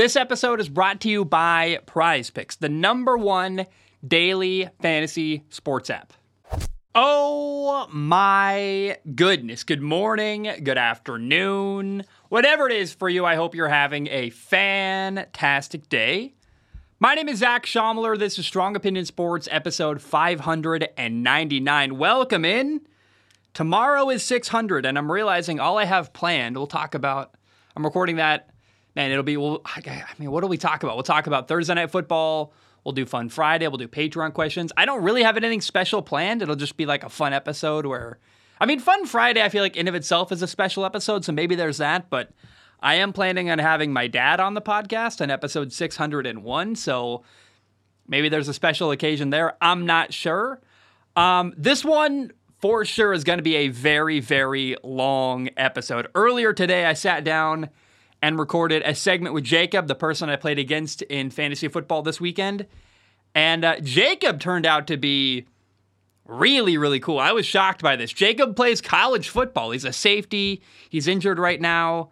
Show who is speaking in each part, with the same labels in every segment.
Speaker 1: This episode is brought to you by Prize Picks, the number one daily fantasy sports app. Oh my goodness. Good morning, good afternoon, whatever it is for you. I hope you're having a fantastic day. My name is Zac Shomler. This is Strong Opinion Sports, episode 599. Welcome in. Tomorrow is 600, and I'm realizing all I have planned, we'll talk about, I'm recording that, man, it'll be, well, I mean, what do we talk about? We'll talk about Thursday Night Football. We'll do Fun Friday. We'll do Patreon questions. I don't really have anything special planned. It'll just be like a fun episode where, I mean, Fun Friday, I feel like in of itself is a special episode, so maybe there's that, but I am planning on having my dad on the podcast on episode 601, so maybe there's a special occasion there. I'm not sure. Um, this one for sure is going to be a very, very long episode. Earlier today, I sat down and recorded a segment with Jacob, the person I played against in fantasy football this weekend. And uh, Jacob turned out to be really, really cool. I was shocked by this. Jacob plays college football. He's a safety. He's injured right now.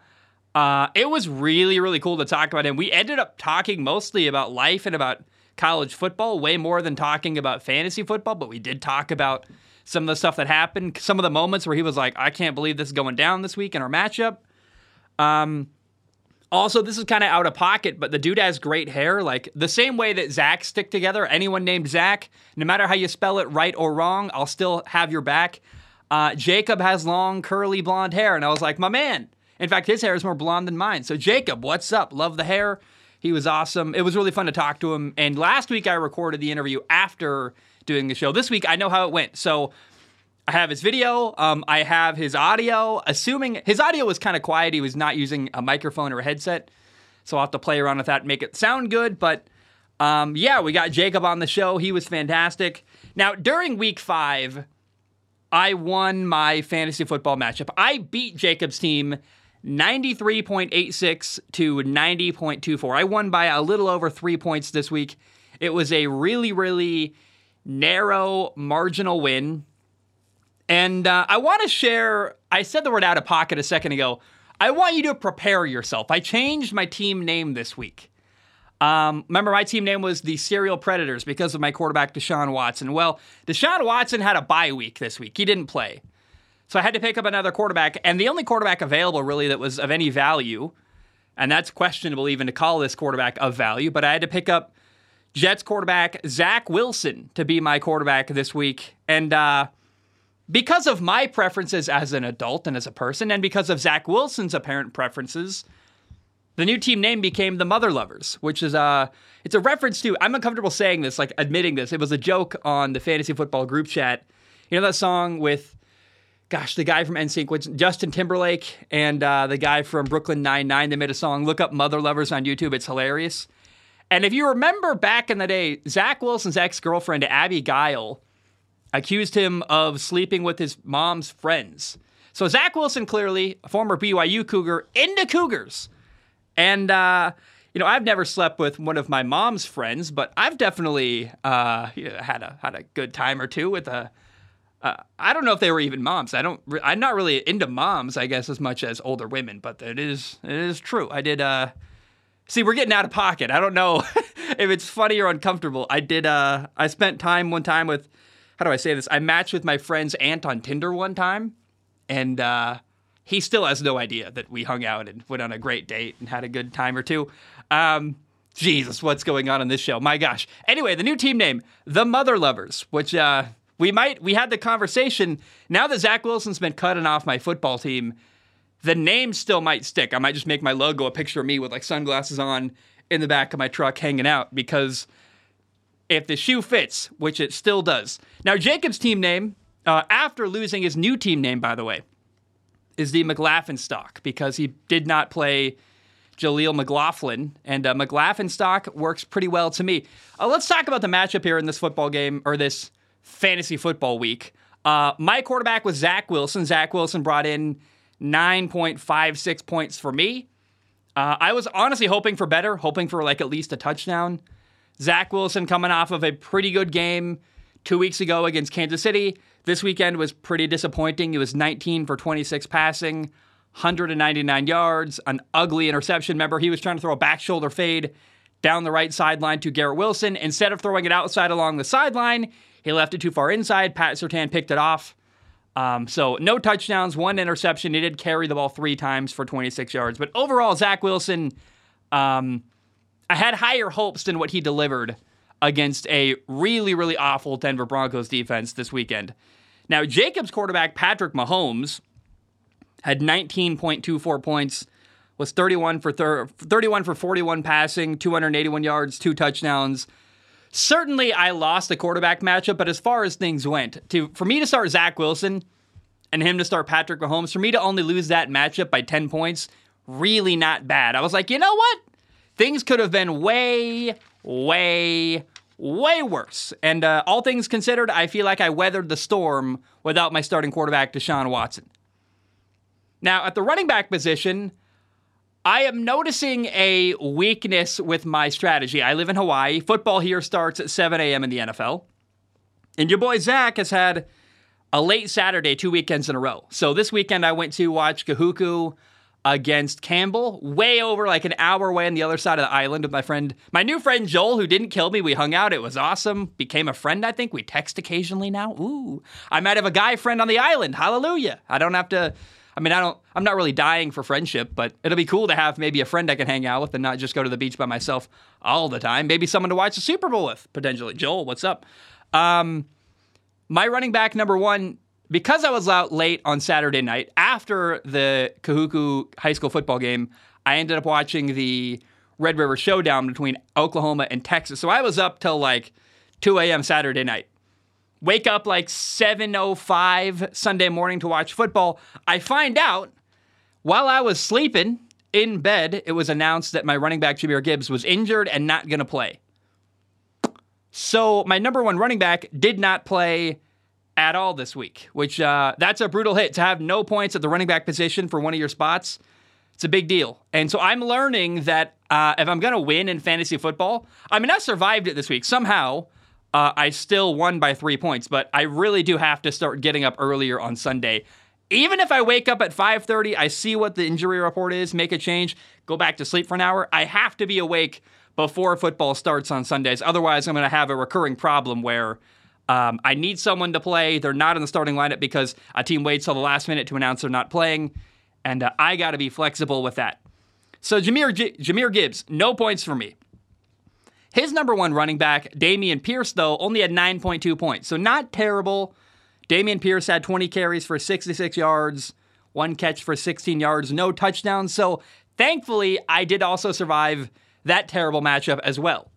Speaker 1: Uh, it was really, really cool to talk about him. We ended up talking mostly about life and about college football, way more than talking about fantasy football, but we did talk about some of the stuff that happened, some of the moments where he was like, I can't believe this is going down this week in our matchup. Um, also, this is kind of out of pocket, but the dude has great hair. Like the same way that Zach stick together, anyone named Zach, no matter how you spell it right or wrong, I'll still have your back. Uh, Jacob has long, curly blonde hair. And I was like, my man. In fact, his hair is more blonde than mine. So, Jacob, what's up? Love the hair. He was awesome. It was really fun to talk to him. And last week, I recorded the interview after doing the show. This week, I know how it went. So I have his video. Um, I have his audio. Assuming his audio was kind of quiet, he was not using a microphone or a headset. So I'll have to play around with that and make it sound good. But um, yeah, we got Jacob on the show. He was fantastic. Now, during week five, I won my fantasy football matchup. I beat Jacob's team 93.86 to 90.24. I won by a little over three points this week. It was a really, really narrow marginal win. And uh, I want to share, I said the word out of pocket a second ago. I want you to prepare yourself. I changed my team name this week. Um, remember, my team name was the Serial Predators because of my quarterback, Deshaun Watson. Well, Deshaun Watson had a bye week this week. He didn't play. So I had to pick up another quarterback. And the only quarterback available, really, that was of any value, and that's questionable even to call this quarterback of value, but I had to pick up Jets quarterback Zach Wilson to be my quarterback this week. And uh, because of my preferences as an adult and as a person, and because of Zach Wilson's apparent preferences, the new team name became the Mother Lovers, which is a it's a reference to I'm uncomfortable saying this, like admitting this. It was a joke on the fantasy football group chat. You know that song with gosh, the guy from NSYNC, Justin Timberlake and uh, the guy from Brooklyn Nine Nine. They made a song. Look up Mother Lovers on YouTube. It's hilarious. And if you remember back in the day, Zach Wilson's ex girlfriend, Abbey Gile, accused him of sleeping with his mom's friends. So Zach Wilson, clearly a former BYU Cougar, into Cougars. And, uh, you know, I've never slept with one of my mom's friends, but I've definitely uh, had a had a good time or two with a. Uh, I don't know if they were even moms. I don't. I'm not really into moms, I guess, as much as older women. But it is it is true. I did. Uh, See, we're getting out of pocket. I don't know if it's funny or uncomfortable. I did. Uh, I spent time one time with. How do I say this? I matched with my friend's aunt on Tinder one time, and uh, he still has no idea that we hung out and went on a great date and had a good time or two. Um, Jesus, what's going on in this show? My gosh. Anyway, the new team name, the Mother Lovers, which uh, we might we had the conversation. Now that Zach Wilson's been cutting off my football team, the name still might stick. I might just make my logo a picture of me with like sunglasses on in the back of my truck hanging out because if the shoe fits, which it still does. Now, Jacob's team name, uh, after losing his new team name, by the way, is the McLaughlin stock because he did not play Jaleel McLaughlin, and uh, McLaughlin stock works pretty well to me. Uh, let's talk about the matchup here in this football game or this fantasy football week. Uh, my quarterback was Zach Wilson. Zach Wilson brought in 9.56 points for me. Uh, I was honestly hoping for better, hoping for like at least a touchdown. Zach Wilson coming off of a pretty good game two weeks ago against Kansas City. This weekend was pretty disappointing. It was 19 for 26 passing, 199 yards, an ugly interception. Remember, he was trying to throw a back shoulder fade down the right sideline to Garrett Wilson. Instead of throwing it outside along the sideline, he left it too far inside. Pat Surtain picked it off. Um, so no touchdowns, one interception. He did carry the ball three times for 26 yards. But overall, Zach Wilson, um, I had higher hopes than what he delivered against a really, really awful Denver Broncos defense this weekend. Now, Jacobs quarterback Patrick Mahomes had 19.24 points, was 31 for thir- 31 for 41 passing, 281 yards, two touchdowns. Certainly, I lost the quarterback matchup, but as far as things went, to for me to start Zach Wilson and him to start Patrick Mahomes, for me to only lose that matchup by 10 points, really not bad. I was like, you know what? Things could have been way, way, way worse. And uh, all things considered, I feel like I weathered the storm without my starting quarterback, Deshaun Watson. Now, at the running back position, I am noticing a weakness with my strategy. I live in Hawaii. Football here starts at 7 a.m. in the NFL. And your boy Zach has had a late Saturday two weekends in a row. So this weekend I went to watch Kahuku against Campbell, way over like an hour away on the other side of the island with my friend, my new friend Joel, who didn't kill me. We hung out. It was awesome. Became a friend, I think. We text occasionally now. Ooh. I might have a guy friend on the island. Hallelujah. I don't have to. I mean, I don't. I'm not really dying for friendship, but it'll be cool to have maybe a friend I can hang out with and not just go to the beach by myself all the time. Maybe someone to watch the Super Bowl with potentially. Joel, what's up? Um, my running back number one because I was out late on Saturday night after the Kahuku high school football game, I ended up watching the Red River Showdown between Oklahoma and Texas. So I was up till like 2 a.m. Saturday night. Wake up like 7:05 Sunday morning to watch football. I find out while I was sleeping in bed, it was announced that my running back Jahmyr Gibbs was injured and not going to play. So my number one running back did not play at all this week, which uh, that's a brutal hit to have no points at the running back position for one of your spots. It's a big deal. And so I'm learning that uh, if I'm going to win in fantasy football, I mean, I survived it this week. Somehow, uh, I still won by three points, but I really do have to start getting up earlier on Sunday. Even if I wake up at 5:30, I see what the injury report is, make a change, go back to sleep for an hour. I have to be awake before football starts on Sundays. Otherwise, I'm going to have a recurring problem where um, I need someone to play. They're not in the starting lineup because a team waits till the last minute to announce they're not playing, and uh, I got to be flexible with that. So Jahmyr, G- Jahmyr Gibbs, no points for me. His number one running back, Dameon Pierce, though, only had 9.2 points, so not terrible. Dameon Pierce had 20 carries for 66 yards, one catch for 16 yards, no touchdowns. So thankfully, I did also survive that terrible matchup as well.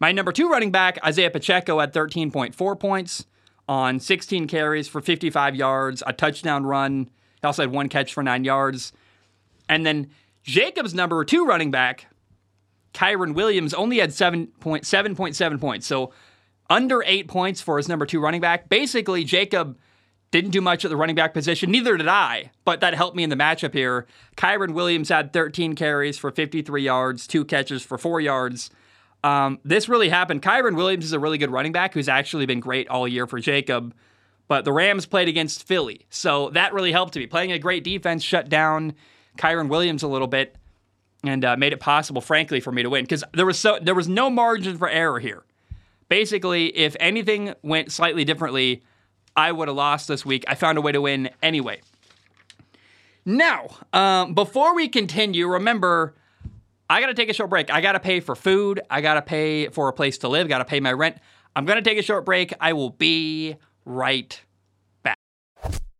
Speaker 1: My number two running back, Isaiah Pacheco, had 13.4 points on 16 carries for 55 yards, a touchdown run. He also had one catch for nine yards. And then Jacob's number two running back, Kyren Williams, only had 7.7 points. So under eight points for his number two running back. Basically, Jacob didn't do much at the running back position. Neither did I, but that helped me in the matchup here. Kyren Williams had 13 carries for 53 yards, two catches for four yards. Um, this really happened. Kyren Williams is a really good running back who's actually been great all year for Jacob. But the Rams played against Philly, so that really helped me. Playing a great defense shut down Kyren Williams a little bit and uh, made it possible, frankly, for me to win because there was so there was no margin for error here. Basically, if anything went slightly differently, I would have lost this week. I found a way to win anyway. Now, um, before we continue, remember I got to take a short break. I got to pay for food. I got to pay for a place to live. Got to pay my rent. I'm going to take a short break. I will be right back.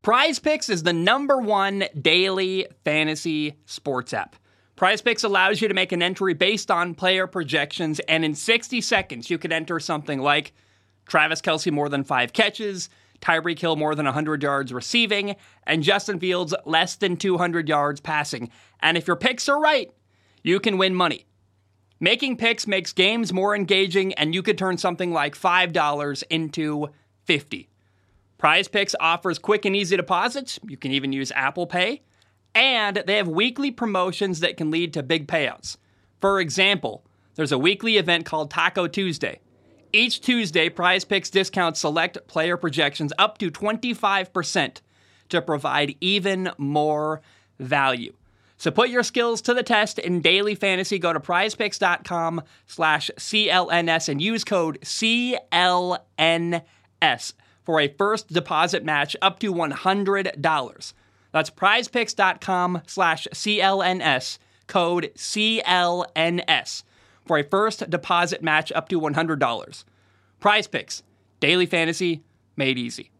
Speaker 1: Prize Picks is the number one daily fantasy sports app. Prize Picks allows you to make an entry based on player projections, and in 60 seconds, you can enter something like Travis Kelce more than five catches, Tyreek Hill more than 100 yards receiving, and Justin Fields less than 200 yards passing. And if your picks are right, you can win money. Making picks makes games more engaging, and you could turn something like $5 into 50 Prize Picks offers quick and easy deposits. You can even use Apple Pay. And they have weekly promotions that can lead to big payouts. For example, there's a weekly event called Taco Tuesday. Each Tuesday, Prize Picks discounts select player projections up to 25% to provide even more value. So put your skills to the test in daily fantasy. Go to prizepicks.com slash CLNS and use code CLNS for a first deposit match up to $100. That's prizepicks.com slash CLNS, code CLNS for a first deposit match up to $100. Prize Picks, daily fantasy made easy.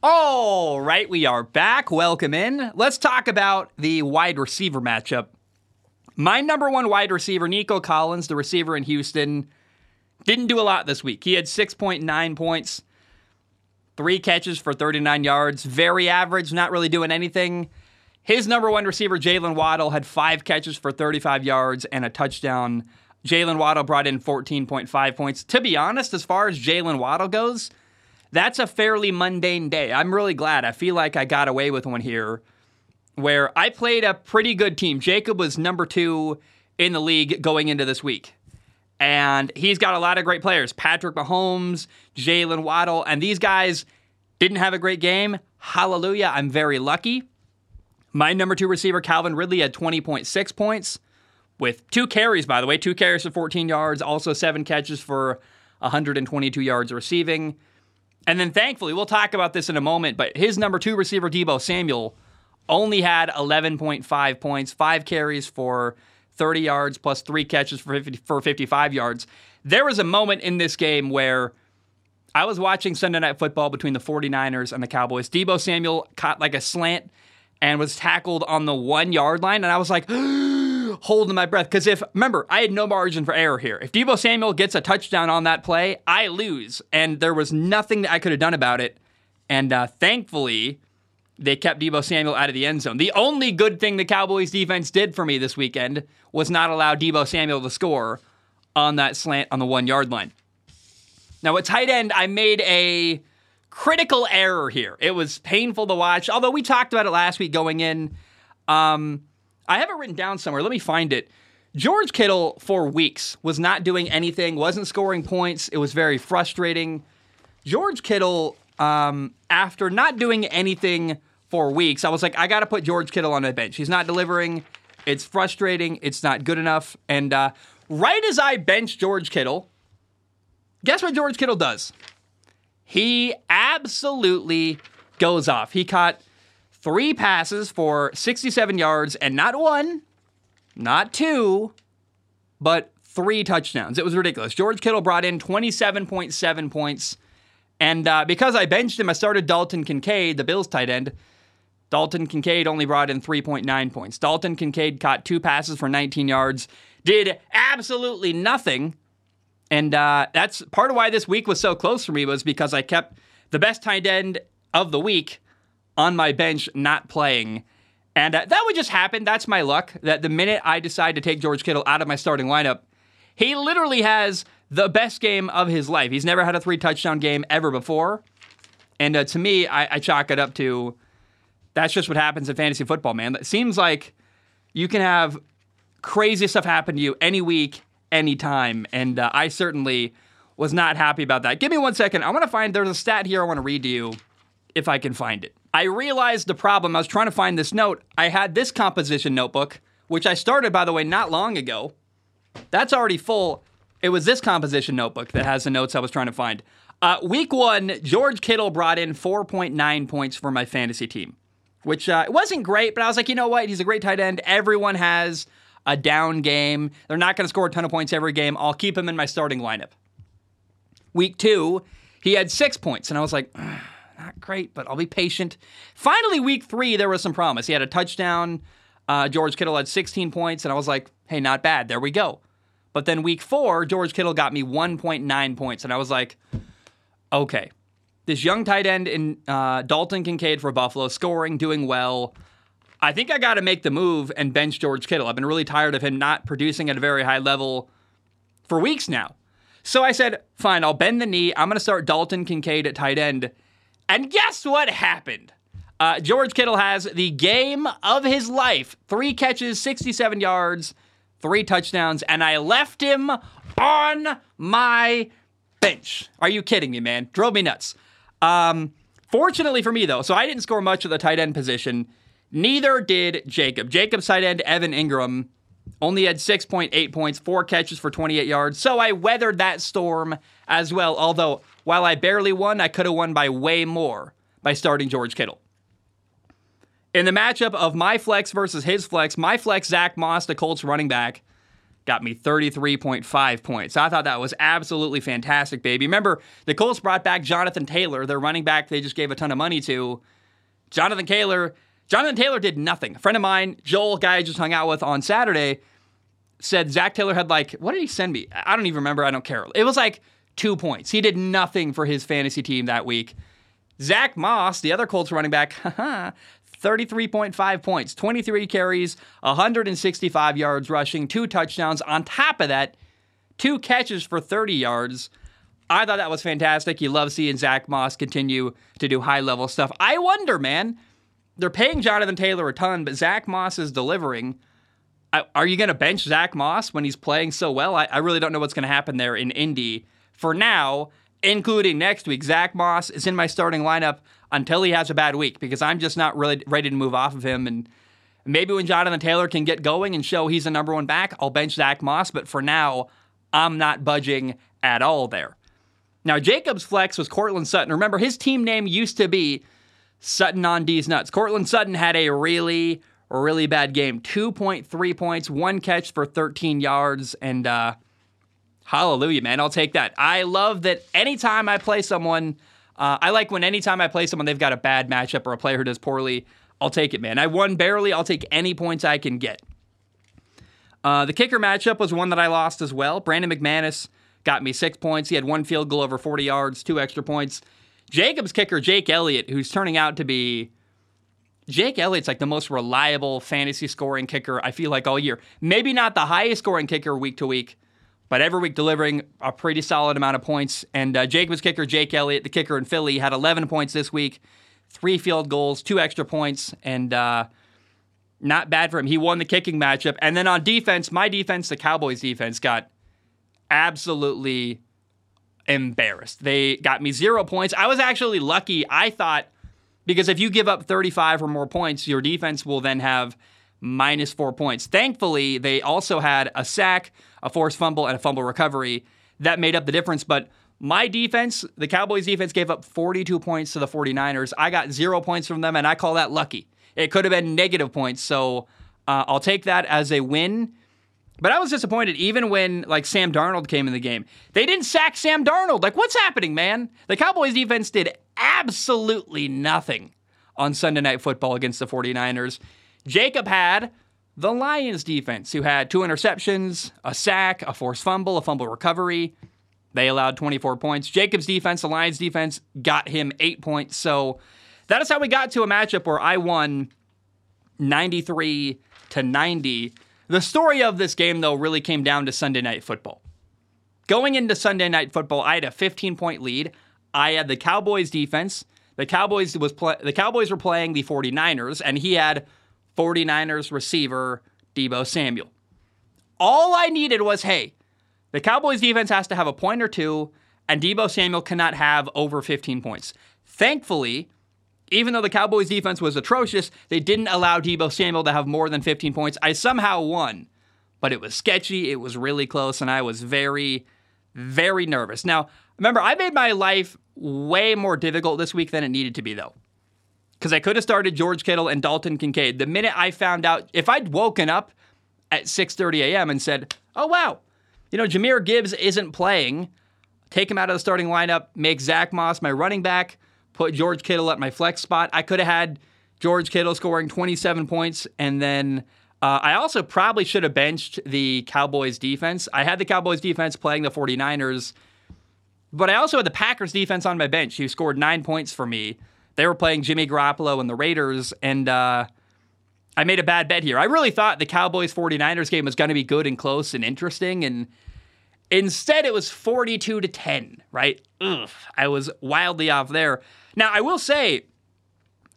Speaker 1: All right, we are back. Welcome in. Let's talk about the wide receiver matchup. My number one wide receiver, Nico Collins, the receiver in Houston, didn't do a lot this week. He had 6.9 points, three catches for 39 yards, very average, not really doing anything. His number one receiver, Jalen Waddle, had five catches for 35 yards and a touchdown. Jalen Waddle brought in 14.5 points. To be honest, as far as Jalen Waddle goes, that's a fairly mundane day. I'm really glad. I feel like I got away with one here where I played a pretty good team. Jacob was number two in the league going into this week. And he's got a lot of great players Patrick Mahomes, Jalen Waddle, and these guys didn't have a great game. Hallelujah. I'm very lucky. My number two receiver, Calvin Ridley, had 20.6 points with two carries, by the way, two carries for 14 yards, also seven catches for 122 yards receiving. And then thankfully, we'll talk about this in a moment, but his number two receiver, Deebo Samuel, only had 11.5 points, five carries for 30 yards, plus three catches for, 50, for 55 yards. There was a moment in this game where I was watching Sunday Night Football between the 49ers and the Cowboys. Deebo Samuel caught like a slant and was tackled on the one yard line, and I was like, holding my breath. Because if, remember, I had no margin for error here. If Deebo Samuel gets a touchdown on that play, I lose. And there was nothing that I could have done about it. And uh, thankfully, they kept Deebo Samuel out of the end zone. The only good thing the Cowboys defense did for me this weekend was not allow Deebo Samuel to score on that slant on the one yard line. Now, at tight end, I made a critical error here. It was painful to watch, although we talked about it last week going in. Um, I have it written down somewhere. Let me find it. George Kittle for weeks was not doing anything, wasn't scoring points. It was very frustrating. George Kittle, um, after not doing anything for weeks, I was like, I got to put George Kittle on the bench. He's not delivering. It's frustrating. It's not good enough. And uh, right as I bench George Kittle, guess what George Kittle does? He absolutely goes off. He caught three passes for 67 yards and not one, not two, but three touchdowns. It was ridiculous. George Kittle brought in 27.7 points. And uh, because I benched him, I started Dalton Kincaid, the Bills tight end. Dalton Kincaid only brought in 3.9 points. Dalton Kincaid caught two passes for 19 yards, did absolutely nothing. And uh, that's part of why this week was so close for me was because I kept the best tight end of the week on my bench not playing. And uh, that would just happen. That's my luck. That the minute I decide to take George Kittle out of my starting lineup, he literally has the best game of his life. He's never had a three touchdown game ever before. And uh, to me, I, I chalk it up to that's just what happens in fantasy football, man. It seems like you can have crazy stuff happen to you any week, any time. And uh, I certainly was not happy about that. Give me one second. I want to find, there's a stat here I want to read to you if I can find it. I realized the problem. I was trying to find this note. I had this composition notebook, which I started, by the way, not long ago. That's already full. It was this composition notebook that has the notes I was trying to find. Uh, week one, George Kittle brought in 4.9 points for my fantasy team, which uh, wasn't great, but I was like, you know what? He's a great tight end. Everyone has a down game. They're not going to score a ton of points every game. I'll keep him in my starting lineup. Week two, he had six points, and I was like, great, but I'll be patient. Finally, week three, there was some promise. He had a touchdown. Uh, George Kittle had 16 points, and I was like, hey, not bad. There we go. But then week four, George Kittle got me 1.9 points, and I was like, okay. This young tight end in uh, Dalton Kincaid for Buffalo, scoring, doing well. I think I got to make the move and bench George Kittle. I've been really tired of him not producing at a very high level for weeks now. So I said, fine, I'll bend the knee. I'm going to start Dalton Kincaid at tight end. And guess what happened? Uh, George Kittle has the game of his life three catches, 67 yards, three touchdowns, and I left him on my bench. Are you kidding me, man? Drove me nuts. Um, fortunately for me, though, so I didn't score much of the tight end position. Neither did Jacob. Jacob's tight end, Evan Engram, only had 6.8 points, four catches for 28 yards. So I weathered that storm as well. Although, while I barely won, I could have won by way more by starting George Kittle. In the matchup of my flex versus his flex, my flex, Zach Moss, the Colts running back, got me 33.5 points. I thought that was absolutely fantastic, baby. Remember, the Colts brought back Jonathan Taylor, their running back they just gave a ton of money to. Jonathan Taylor, Jonathan Taylor did nothing. A friend of mine, Joel, guy I just hung out with on Saturday, said Zach Taylor had like, what did he send me? I don't even remember. I don't care. It was like two points. He did nothing for his fantasy team that week. Zach Moss, the other Colts running back, 33.5 points, 23 carries, 165 yards rushing, two touchdowns. On top of that, two catches for 30 yards. I thought that was fantastic. You love seeing Zach Moss continue to do high level stuff. I wonder, man, they're paying Jonathan Taylor a ton, but Zach Moss is delivering. Are you going to bench Zach Moss when he's playing so well? I, I really don't know what's going to happen there in Indy. For now, including next week, Zach Moss is in my starting lineup until he has a bad week because I'm just not really ready to move off of him. And maybe when Jonathan Taylor can get going and show he's the number one back, I'll bench Zach Moss. But for now, I'm not budging at all there. Now, Jacob's flex was Courtland Sutton. Remember, his team name used to be Sutton on D's Nuts. Courtland Sutton had a really, really bad game 2.3 points, one catch for 13 yards, and uh, hallelujah, man. I'll take that. I love that anytime I play someone, uh, I like when anytime I play someone, they've got a bad matchup or a player who does poorly. I'll take it, man. I won barely. I'll take any points I can get. Uh, the kicker matchup was one that I lost as well. Brandon McManus got me six points. He had one field goal over 40 yards, two extra points. Jacob's kicker, Jake Elliott, who's turning out to be Jake Elliott's like the most reliable fantasy scoring kicker I feel like all year. Maybe not the highest scoring kicker week to week, but every week delivering a pretty solid amount of points. And uh, Jacob's kicker, Jake Elliott, the kicker in Philly, had 11 points this week, three field goals, two extra points, and uh, not bad for him. He won the kicking matchup. And then on defense, my defense, the Cowboys defense, got absolutely embarrassed. They got me zero points. I was actually lucky. I thought because if you give up 35 or more points, your defense will then have minus four points. Thankfully, they also had a sack, a forced fumble, and a fumble recovery that made up the difference. But my defense, the Cowboys defense, gave up 42 points to the 49ers. I got zero points from them, and I call that lucky. It could have been negative points. So uh, I'll take that as a win. But I was disappointed even when like Sam Darnold came in the game. They didn't sack Sam Darnold. Like what's happening, man? The Cowboys defense did absolutely nothing on Sunday night football against the 49ers. Jacob had the Lions defense who had two interceptions, a sack, a forced fumble, a fumble recovery. They allowed 24 points. Jacob's defense, the Lions defense got him 8 points. So that is how we got to a matchup where I won 93 to 90 the story of this game, though, really came down to Sunday Night Football. Going into Sunday Night Football, I had a 15 point lead. I had the Cowboys defense. The Cowboys was the Cowboys were playing the 49ers, and he had 49ers receiver Deebo Samuel. All I needed was, hey, the Cowboys defense has to have a point or two, and Deebo Samuel cannot have over 15 points. Thankfully, even though the Cowboys defense was atrocious, they didn't allow Deebo Samuel to have more than 15 points. I somehow won, but it was sketchy. It was really close, and I was very, very nervous. Now, remember, I made my life way more difficult this week than it needed to be, though. Because I could have started George Kittle and Dalton Kincaid. The minute I found out, if I'd woken up at 6:30 a.m. and said, "Oh wow, you know Jahmyr Gibbs isn't playing," take him out of the starting lineup, make Zach Moss my running back put George Kittle at my flex spot. I could have had George Kittle scoring 27 points, and then uh, I also probably should have benched the Cowboys defense. I had the Cowboys defense playing the 49ers, but I also had the Packers defense on my bench, who scored nine points for me. They were playing Jimmy Garoppolo and the Raiders, and uh, I made a bad bet here. I really thought the Cowboys 49ers game was going to be good and close and interesting, and instead it was 42 to 10, right? Ugh, I was wildly off there. Now, I will say,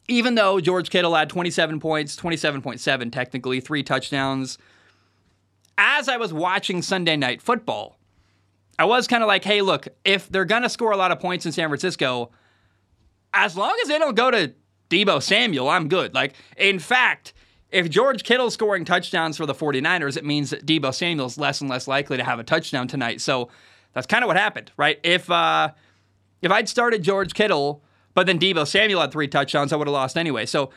Speaker 1: even though George Kittle had 27 points, 27.7 technically, three touchdowns, as I was watching Sunday night football, I was kind of like, hey, look, if they're going to score a lot of points in San Francisco, as long as they don't go to Deebo Samuel, I'm good. Like, in fact, if George Kittle's scoring touchdowns for the 49ers, it means that Deebo Samuel's less and less likely to have a touchdown tonight. So that's kind of what happened, right? If uh, if I'd started George Kittle, but then Deebo Samuel had three touchdowns, I would have lost anyway. So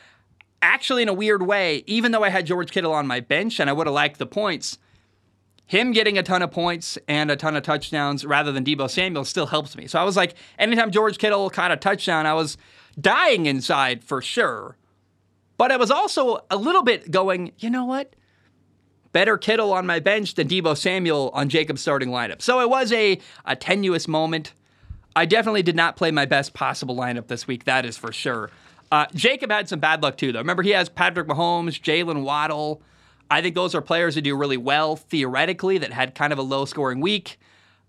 Speaker 1: actually, in a weird way, even though I had George Kittle on my bench and I would have liked the points, him getting a ton of points and a ton of touchdowns rather than Deebo Samuel still helps me. So I was like, anytime George Kittle caught a touchdown, I was dying inside for sure. But I was also a little bit going, you know what? Better Kittle on my bench than Deebo Samuel on Jacob's starting lineup. So it was a, a tenuous moment. I definitely did not play my best possible lineup this week, that is for sure. Uh, Jacob had some bad luck too, though. Remember, he has Patrick Mahomes, Jalen Waddle. I think those are players that do really well theoretically that had kind of a low scoring week.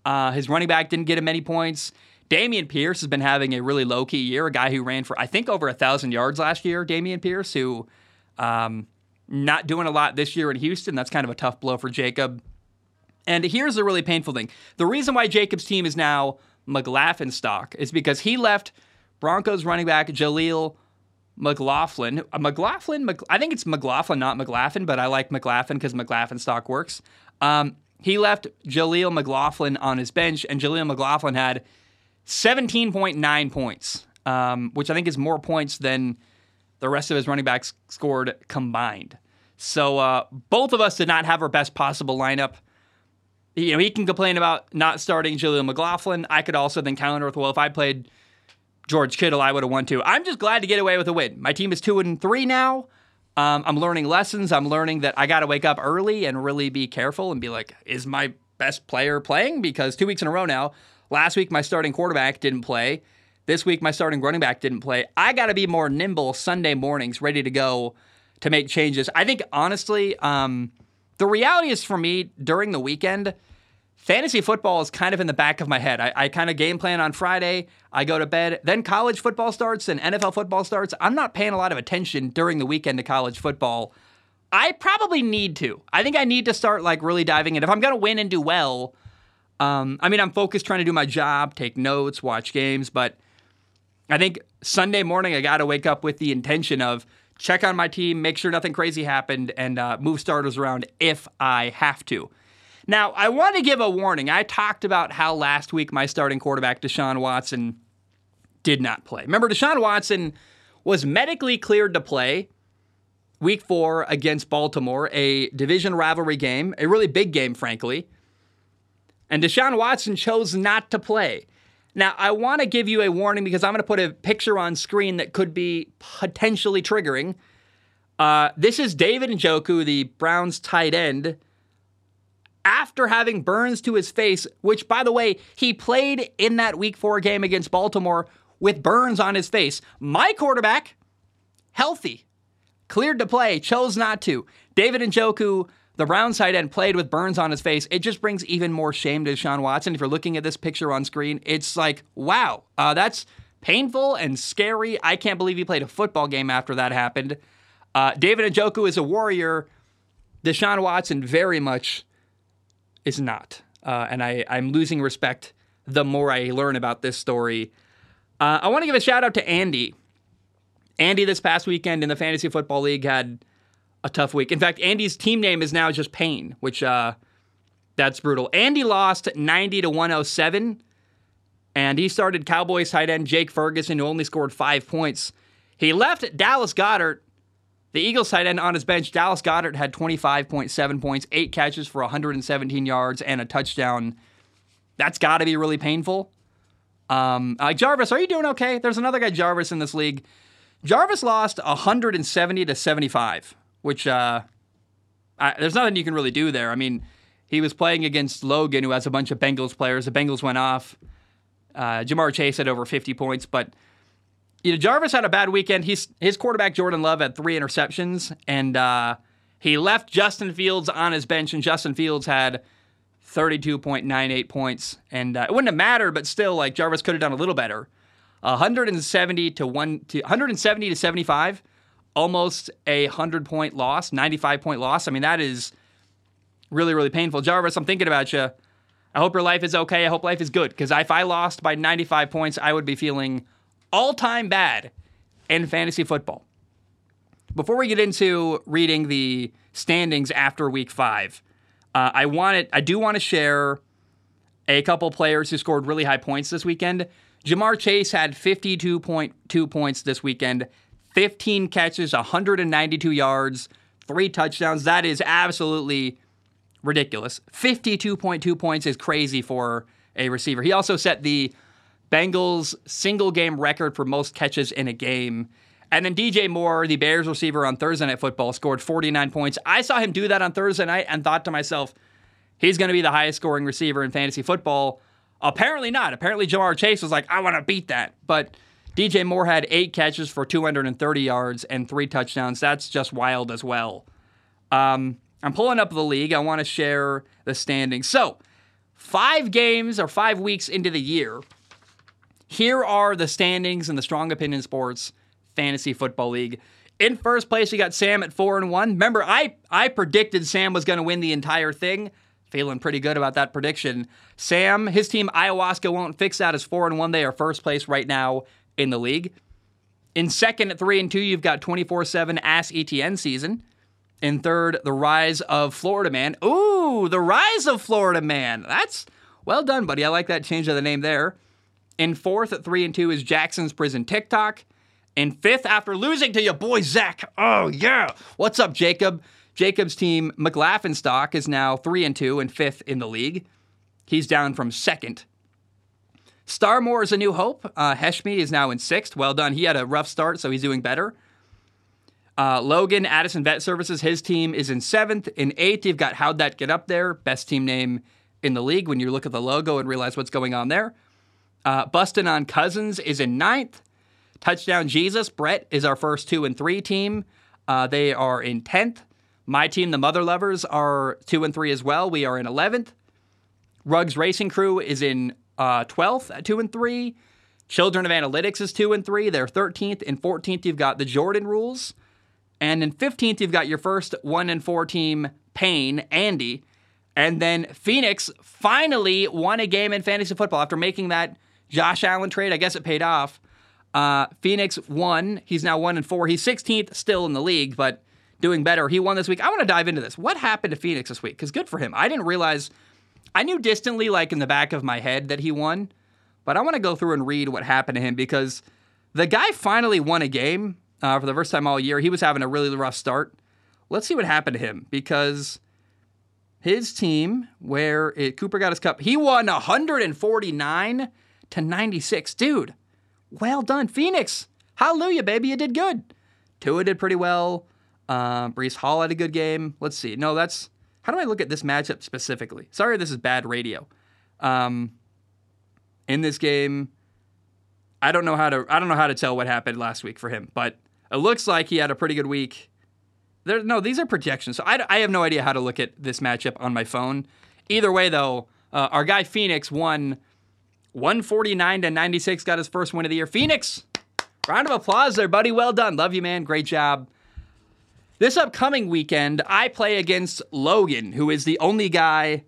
Speaker 1: Uh, his running back didn't get him many points. Dameon Pierce has been having a really low key year, a guy who ran for, I think, over a 1,000 yards last year, Dameon Pierce, who um, not doing a lot this year in Houston. That's kind of a tough blow for Jacob. And here's the really painful thing the reason why Jacob's team is now McLaughlin stock is because he left Broncos running back Jaleel McLaughlin. Uh, McLaughlin, I think it's McLaughlin, not McLaughlin, but I like McLaughlin because McLaughlin stock works. Um, he left Jaleel McLaughlin on his bench, and Jaleel McLaughlin had 17.9 points, um, which I think is more points than the rest of his running backs scored combined. So uh, both of us did not have our best possible lineup. You know, he can complain about not starting Jaleel McLaughlin. I could also then counter with, well, if I played George Kittle, I would have won too. I'm just glad to get away with a win. My team is two and three now. Um, I'm learning lessons. I'm learning that I got to wake up early and really be careful and be like, is my best player playing? Because two weeks in a row now, last week my starting quarterback didn't play. This week my starting running back didn't play. I got to be more nimble Sunday mornings, ready to go to make changes. I think honestly, um, the reality is for me during the weekend fantasy football is kind of in the back of my head. I, I kind of game plan on Friday, I go to bed, then college football starts and NFL football starts. I'm not paying a lot of attention during the weekend to college football. I probably need to. I think I need to start like really diving in. If I'm going to win and do well, um, I mean, I'm focused trying to do my job, take notes, watch games, but I think Sunday morning I got to wake up with the intention of check on my team, make sure nothing crazy happened, and uh, move starters around if I have to. Now, I want to give a warning. I talked about how last week my starting quarterback, Deshaun Watson, did not play. Remember, Deshaun Watson was medically cleared to play week four against Baltimore, a division rivalry game, a really big game, frankly. And Deshaun Watson chose not to play. Now, I want to give you a warning because I'm going to put a picture on screen that could be potentially triggering. Uh, this is David Njoku, the Browns tight end, after having burns to his face, which, by the way, he played in that week four game against Baltimore with burns on his face. My quarterback, healthy, cleared to play, chose not to. David and Njoku, the Browns tight end, played with burns on his face. It just brings even more shame to Sean Watson. If you're looking at this picture on screen, it's like, wow, uh, that's painful and scary. I can't believe he played a football game after that happened. Uh, David Njoku is a warrior. Deshaun Watson very much is not. Uh, and I, I'm losing respect the more I learn about this story. Uh, I want to give a shout out to Andy. Andy, this past weekend in the Fantasy Football League, had a tough week. In fact, Andy's team name is now just Pain, which uh, that's brutal. Andy lost 90 to 107, and he started Cowboys tight end Jake Ferguson, who only scored five points. He left Dallas Goedert the Eagles tight end on his bench, Dallas Goedert, had 25.7 points, eight catches for 117 yards, and a touchdown. That's got to be really painful. Um, uh, Jarvis, are you doing okay? There's another guy, Jarvis, in this league. Jarvis lost 170 to 75, which uh, I, there's nothing you can really do there. I mean, he was playing against Logan, who has a bunch of Bengals players. The Bengals went off. Uh, Ja'Marr Chase had over 50 points, but you know, Jarvis had a bad weekend. He's his quarterback Jordan Love had three interceptions, and uh, he left Justin Fields on his bench, and Justin Fields had 32.98 points, and uh, it wouldn't have mattered, but still, like Jarvis could have done a little better. 170 to one to 170 to 75, almost a hundred point loss, 95 point loss. I mean, that is really really painful. Jarvis, I'm thinking about you. I hope your life is okay. I hope life is good because if I lost by 95 points, I would be feeling all time bad. in fantasy football. Before we get into reading the standings after week five, uh, I wanted I do want to share a couple players who scored really high points this weekend. Ja'Marr Chase had 52.2 points this weekend, 15 catches, 192 yards, three touchdowns. That is absolutely ridiculous. 52.2 points is crazy for a receiver. He also set the Bengals single game record for most catches in a game. And then DJ Moore, the Bears receiver on Thursday Night Football, scored 49 points. I saw him do that on Thursday night and thought to myself, he's going to be the highest scoring receiver in fantasy football. Apparently not. Apparently, Ja'Marr Chase was like, I want to beat that. But DJ Moore had eight catches for 230 yards and three touchdowns. That's just wild as well. Um, I'm pulling up the league. I want to share the standings. So, five games or five weeks into the year, here are the standings in the Strong Opinion Sports Fantasy Football League. In first place, you got Sam at four and one. Remember, I I predicted Sam was going to win the entire thing. Feeling pretty good about that prediction. Sam, his team Ayahuasca won't fix that as four and one. They are first place right now in the league. In second at three and two, you've got 24-7 Ass ETN season. In third, the rise of Florida Man. Ooh, the rise of Florida Man. That's well done, buddy. I like that change of the name there. In fourth at three and two is Jackson's Prison TikTok. In fifth, after losing to your boy Zach. Oh yeah. What's up, Jacob? Jacob's team, McLaughlin stock, is now three and two and fifth in the league. He's down from second. Starmore is a new hope. Uh, Heshmi is now in sixth. Well done. He had a rough start, so he's doing better. Uh, Logan, Addison Vet Services, his team is in seventh. In eighth, you've got How'd That Get Up There, best team name in the league when you look at the logo and realize what's going on there. Uh, Bustin' on Cousins is in ninth. Touchdown Jesus, Brett, is our first two and three team. Uh, they are in 10th. My team, the Mother Lovers, are two and three as well. We are in 11th. Rugs Racing Crew is in uh, 12th at two and three. Children of Analytics is two and three. They're 13th. In 14th, you've got the Jordan Rules. And in 15th, you've got your first one and four team, Pain, Andy. And then Phoenix finally won a game in fantasy football after making that Josh Allen trade. I guess it paid off. Uh, Phoenix won. He's now one and four. He's 16th still in the league, but doing better. He won this week. I want to dive into this. What happened to Phoenix this week? Because good for him. I didn't realize. I knew distantly, like in the back of my head, that he won, but I want to go through and read what happened to him because the guy finally won a game uh, for the first time all year. He was having a really rough start. Let's see what happened to him because his team, where it, Cooper got his cup, he won 149 to 96. Dude, well done, Phoenix. Hallelujah, baby, you did good. Tua did pretty well. Uh, Breece Hall had a good game. Let's see. No, that's how do I look at this matchup specifically? Sorry, this is bad radio. Um, in this game, I don't know how to I don't know how to tell what happened last week for him, but it looks like he had a pretty good week. There, no, these are projections, so I, I have no idea how to look at this matchup on my phone. Either way, though, uh, our guy Phoenix won 149 to 96, got his first win of the year. Phoenix, round of applause there, buddy. Well done. Love you, man. Great job. This upcoming weekend, I play against Logan, who is the only guy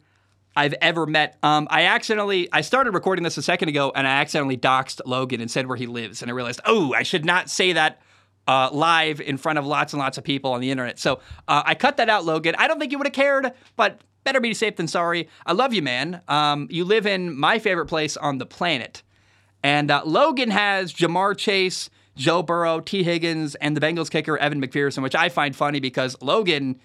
Speaker 1: I've ever met. Um, I accidentally, I started recording this a second ago, and I accidentally doxed Logan and said where he lives, and I realized, oh, I should not say that uh, live in front of lots and lots of people on the internet. So uh, I cut that out, Logan. I don't think you would have cared, but better be safe than sorry. I love you, man. Um, you live in my favorite place on the planet. And uh, Logan has Ja'Marr Chase, Joe Burrow, Tee Higgins, and the Bengals kicker, Evan McPherson, which I find funny because Logan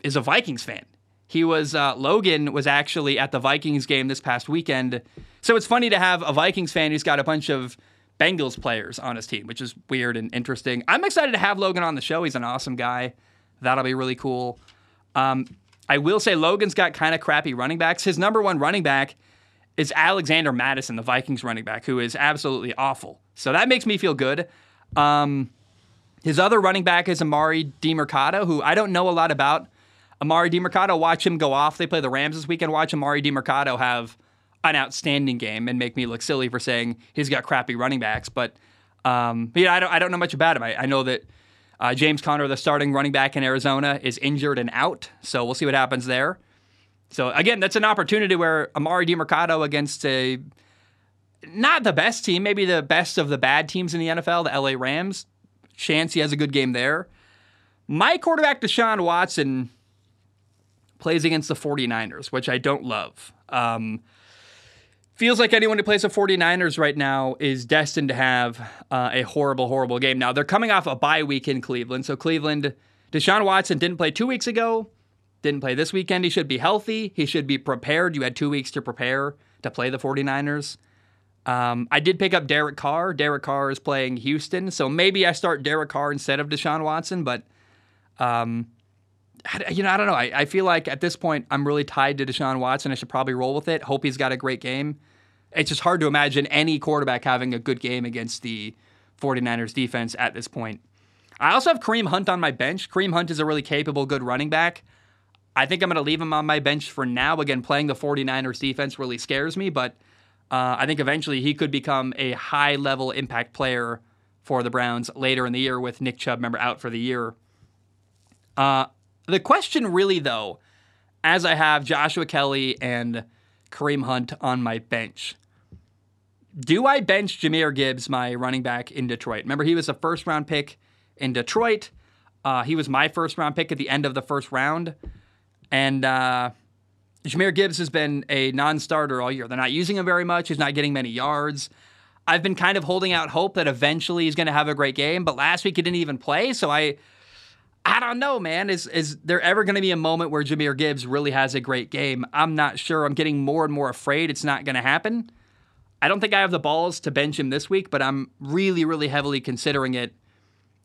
Speaker 1: is a Vikings fan. He was, uh, Logan was actually at the Vikings game this past weekend. So it's funny to have a Vikings fan who's got a bunch of Bengals players on his team, which is weird and interesting. I'm excited to have Logan on the show. He's an awesome guy. That'll be really cool. Um, I will say Logan's got kind of crappy running backs. His number one running back is Alexander Mattison, the Vikings running back, who is absolutely awful. So that makes me feel good. Um, his other running back is Emari Demercado, who I don't know a lot about. Emari Demercado, watch him go off. They play the Rams this weekend. Watch Emari Demercado have an outstanding game and make me look silly for saying he's got crappy running backs. But, um, yeah, I don't, I don't know much about him. I, I know that uh, James Conner, the starting running back in Arizona, is injured and out. So we'll see what happens there. So again, that's an opportunity where Emari Demercado against a not the best team, maybe the best of the bad teams in the NFL, the LA Rams. Chance he has a good game there. My quarterback, Deshaun Watson, plays against the 49ers, which I don't love. Um, feels like anyone who plays the 49ers right now is destined to have uh, a horrible, horrible game. Now, they're coming off a bye week in Cleveland. So, Cleveland, Deshaun Watson didn't play two weeks ago, didn't play this weekend. He should be healthy. He should be prepared. You had two weeks to prepare to play the 49ers. Um, I did pick up Derek Carr. Derek Carr is playing Houston. So maybe I start Derek Carr instead of Deshaun Watson, but. Um, you know, I don't know. I, I feel like at this point, I'm really tied to Deshaun Watson. I should probably roll with it. Hope he's got a great game. It's just hard to imagine any quarterback having a good game against the 49ers defense at this point. I also have Kareem Hunt on my bench. Kareem Hunt is a really capable, good running back. I think I'm going to leave him on my bench for now. Again, playing the 49ers defense really scares me, but uh, I think eventually he could become a high level impact player for the Browns later in the year with Nick Chubb, member out for the year. Uh, the question, really, though, as I have Joshua Kelley and Kareem Hunt on my bench, do I bench Jahmyr Gibbs, my running back in Detroit? Remember, he was a first round pick in Detroit. Uh, he was my first round pick at the end of the first round. And uh, Jahmyr Gibbs has been a non starter all year. They're not using him very much, he's not getting many yards. I've been kind of holding out hope that eventually he's going to have a great game, but last week he didn't even play. So I I don't know, man. Is is there ever going to be a moment where Jahmyr Gibbs really has a great game? I'm not sure. I'm getting more and more afraid it's not going to happen. I don't think I have the balls to bench him this week, but I'm really, really heavily considering it.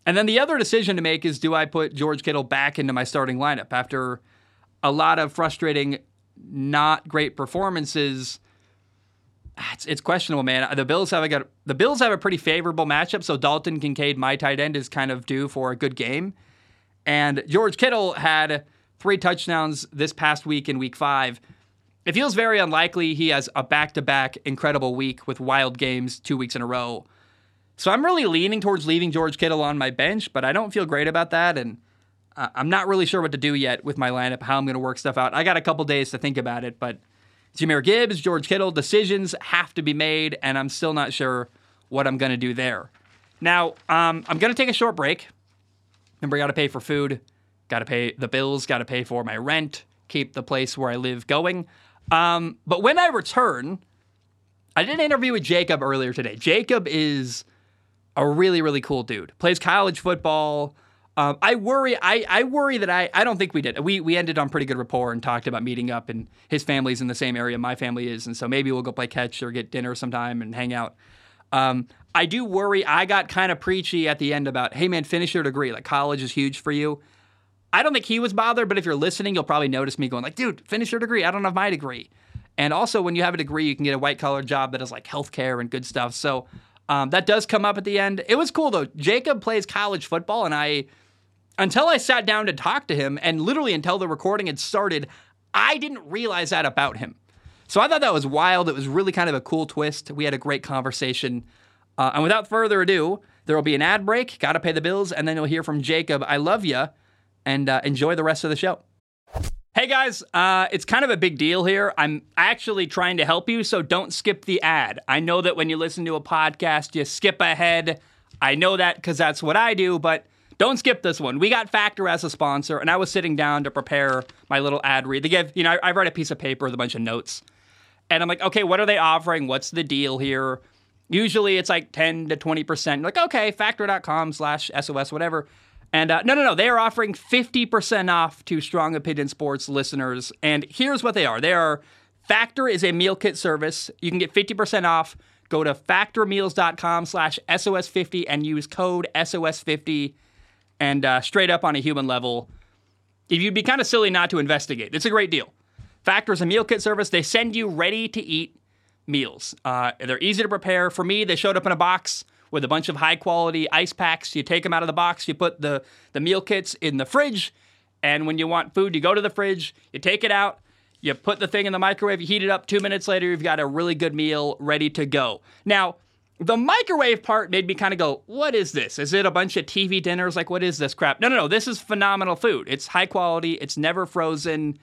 Speaker 1: And then the other decision to make is do I put George Kittle back into my starting lineup after a lot of frustrating, not great performances? Ah, it's, it's questionable, man. The Bills have a the Bills have a pretty favorable matchup, so Dalton Kincaid, my tight end, is kind of due for a good game. And George Kittle had three touchdowns this past week in week five. It feels very unlikely he has a back to back incredible week with wild games two weeks in a row. So I'm really leaning towards leaving George Kittle on my bench, but I don't feel great about that. And I'm not really sure what to do yet with my lineup, how I'm going to work stuff out. I got a couple days to think about it, but Jahmyr Gibbs, George Kittle, decisions have to be made, and I'm still not sure what I'm going to do there. Now, um, I'm going to take a short break. Remember, I got to pay for food, got to pay the bills, got to pay for my rent, keep the place where I live going. Um, but when I return, I did an interview with Jacob earlier today. Jacob is a really, really cool dude. Plays college football. Um, I worry. I, I worry that I. I don't think we did. We we ended on pretty good rapport and talked about meeting up. And his family's in the same area my family is, and so maybe we'll go play catch or get dinner sometime and hang out. Um, I do worry. I got kind of preachy at the end about, hey man, finish your degree. Like college is huge for you. I don't think he was bothered, but if you're listening, you'll probably notice me going like, dude, finish your degree. I don't have my degree. And also, when you have a degree, you can get a white collar job that is like healthcare and good stuff. So um, that does come up at the end. It was cool though. Jacob plays college football, and I, until I sat down to talk to him, and literally until the recording had started, I didn't realize that about him. So I thought that was wild. It was really kind of a cool twist. We had a great conversation. Uh, and without further ado, there will be an ad break, got to pay the bills, and then you'll hear from Jacob. I love you, and uh, enjoy the rest of the show. Hey guys, uh, it's kind of a big deal here. I'm actually trying to help you, so don't skip the ad. I know that when you listen to a podcast, you skip ahead. I know that because that's what I do, but don't skip this one. We got Factor as a sponsor, and I was sitting down to prepare my little ad read. They give, you know, I, I write a piece of paper with a bunch of notes and I'm like, okay, what are they offering? What's the deal here? Usually it's like 10 to 20%. Like, okay, factor.com slash SOS, whatever. And uh, no, no, no, they are offering 50% off to Strong Opinion Sports listeners. And here's what they are they are Factor is a meal kit service. You can get 50% off. Go to factormeals.com slash SOS50 and use code SOS50. And uh, straight up on a human level, if you'd be kind of silly not to investigate, it's a great deal. Factor is a meal kit service. They send you ready to eat meals. Uh, they're easy to prepare. For me, they showed up in a box with a bunch of high quality ice packs. You take them out of the box, you put the, the meal kits in the fridge, and when you want food, you go to the fridge, you take it out, you put the thing in the microwave, you heat it up. Two minutes later, you've got a really good meal ready to go. Now, the microwave part made me kind of go, what is this? Is it a bunch of TV dinners? Like, what is this crap? No, no, no. This is phenomenal food. It's high quality, it's never frozen.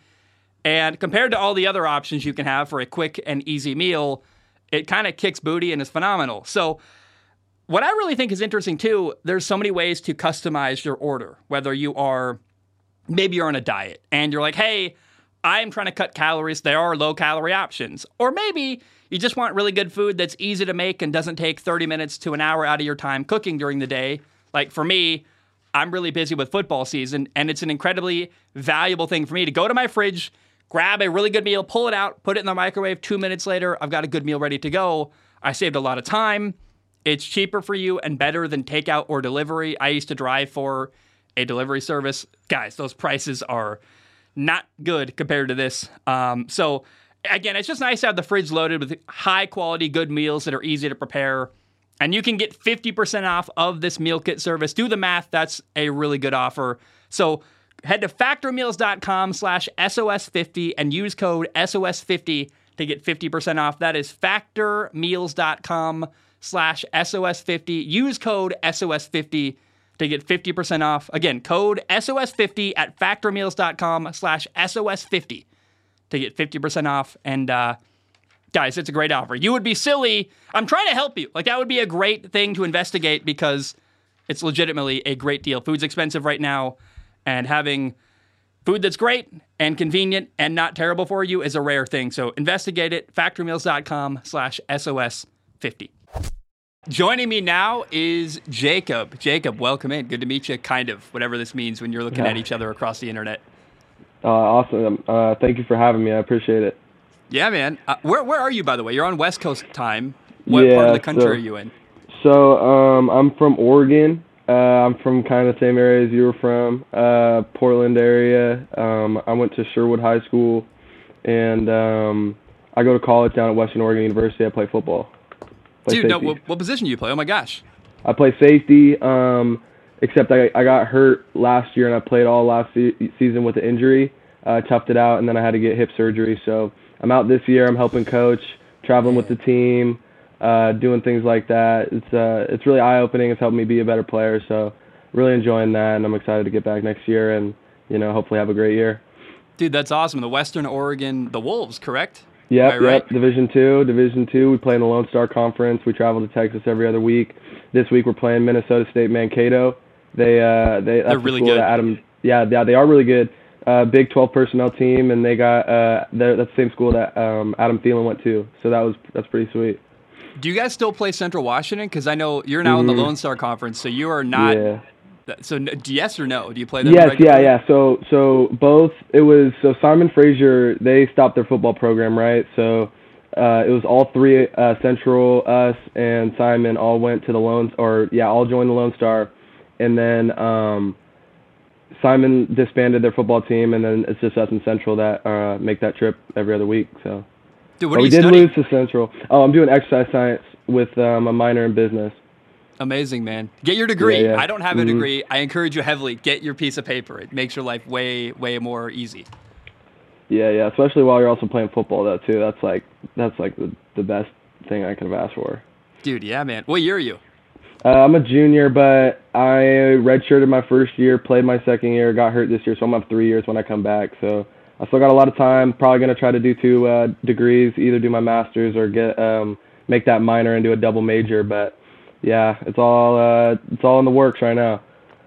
Speaker 1: And compared to all the other options you can have for a quick and easy meal, it kind of kicks booty and is phenomenal. So, what I really think is interesting too, there's so many ways to customize your order, whether you are maybe you're on a diet and you're like, hey, I'm trying to cut calories. There are low calorie options. Or maybe you just want really good food that's easy to make and doesn't take 30 minutes to an hour out of your time cooking during the day. Like for me, I'm really busy with football season, and it's an incredibly valuable thing for me to go to my fridge, grab a really good meal, pull it out, put it in the microwave. Two minutes later, I've got a good meal ready to go. I saved a lot of time. It's cheaper for you and better than takeout or delivery. I used to drive for a delivery service. Guys, those prices are not good compared to this. Um, so, again, it's just nice to have the fridge loaded with high quality, good meals that are easy to prepare. And you can get 50% off of this meal kit service. Do the math, that's a really good offer. So head to factormeals.com slash SOS50 and use code SOS50 to get 50% off. That is factormeals.com slash SOS50. Use code SOS50 to get 50% off. Again, code SOS50 at factormeals.com slash SOS50 to get 50% off. And uh, guys, it's a great offer. You would be silly. I'm trying to help you. Like, that would be a great thing to investigate because it's legitimately a great deal. Food's expensive right now, and having food that's great and convenient and not terrible for you is a rare thing. So investigate it. Factormeals.com slash SOS50. Joining me now is Jacob. Jacob, welcome in. Good to meet you, kind of, whatever this means when you're looking
Speaker 2: Yeah.
Speaker 1: at each other across the internet.
Speaker 2: Uh, awesome. Uh, thank you for having me. I appreciate it.
Speaker 1: Yeah, man. Uh, where, where are you, by the way? You're on West Coast time. What part of the country
Speaker 2: so-
Speaker 1: are you in?
Speaker 2: So um, I'm from Oregon. Uh, I'm from kind of the same area as you were from, uh, Portland area. Um, I went to Sherwood High School, and um, I go to college down at Western Oregon University. I play football.
Speaker 1: Dude, no, what, what position do you play? Oh my gosh.
Speaker 2: I play safety. Um, except I I got hurt last year and I played all last se- season with an injury. I toughed it out and then I had to get hip surgery. So I'm out this year. I'm helping coach, traveling with the team, uh, doing things like that. It's uh it's really eye opening. It's helped me be a better player. So really enjoying that and I'm excited to get back next year and you know hopefully have a great year.
Speaker 1: Dude, that's awesome. The Western Oregon, the Wolves, correct?
Speaker 2: Yep,
Speaker 1: Am right?
Speaker 2: yep. Division two, Division two. We play in the Lone Star Conference. We travel to Texas every other week. This week we're playing Minnesota State Mankato. They uh they that's the
Speaker 1: really good.
Speaker 2: Adam, yeah, yeah, they are really good. Uh, Big 12 personnel team, and they got uh they're, that's the same school that um Adam Thielen went to. So that was that's pretty sweet.
Speaker 1: Do you guys still play Central Washington? Because I know you're now in the
Speaker 2: Mhm.
Speaker 1: Lone Star Conference, so you are not.
Speaker 2: yeah.
Speaker 1: So yes or no? Do you play them?
Speaker 2: Yes, yeah,
Speaker 1: regularly?
Speaker 2: yeah. So so both it was so Simon Fraser they stopped their football program, right? So uh, it was all three uh, Central, us, and Simon all went to the Lone or yeah, all joined the Lone Star, and then um, Simon disbanded their football team, and then it's just us and Central that uh, make that trip every other week. So
Speaker 1: Dude, what
Speaker 2: but
Speaker 1: do
Speaker 2: we
Speaker 1: you
Speaker 2: did lose to Central. Oh, I'm doing exercise science with um, a minor in business.
Speaker 1: Amazing, man. Get your degree.
Speaker 2: Yeah, yeah.
Speaker 1: I don't have a
Speaker 2: Mhm.
Speaker 1: degree. I encourage you heavily. Get your piece of paper. It makes your life way, way more easy.
Speaker 2: Yeah, yeah. Especially while you're also playing football, though, too. That's like that's like the the best thing I could have asked for.
Speaker 1: Dude, yeah, man. What year are you?
Speaker 2: Uh, I'm a junior, but I redshirted my first year, played my second year, got hurt this year, so I'm gonna three years when I come back. So I still got a lot of time. Probably gonna try to do two uh, degrees, either do my master's or get um, make that minor into a double major. But yeah, it's all uh, it's all in the works right now.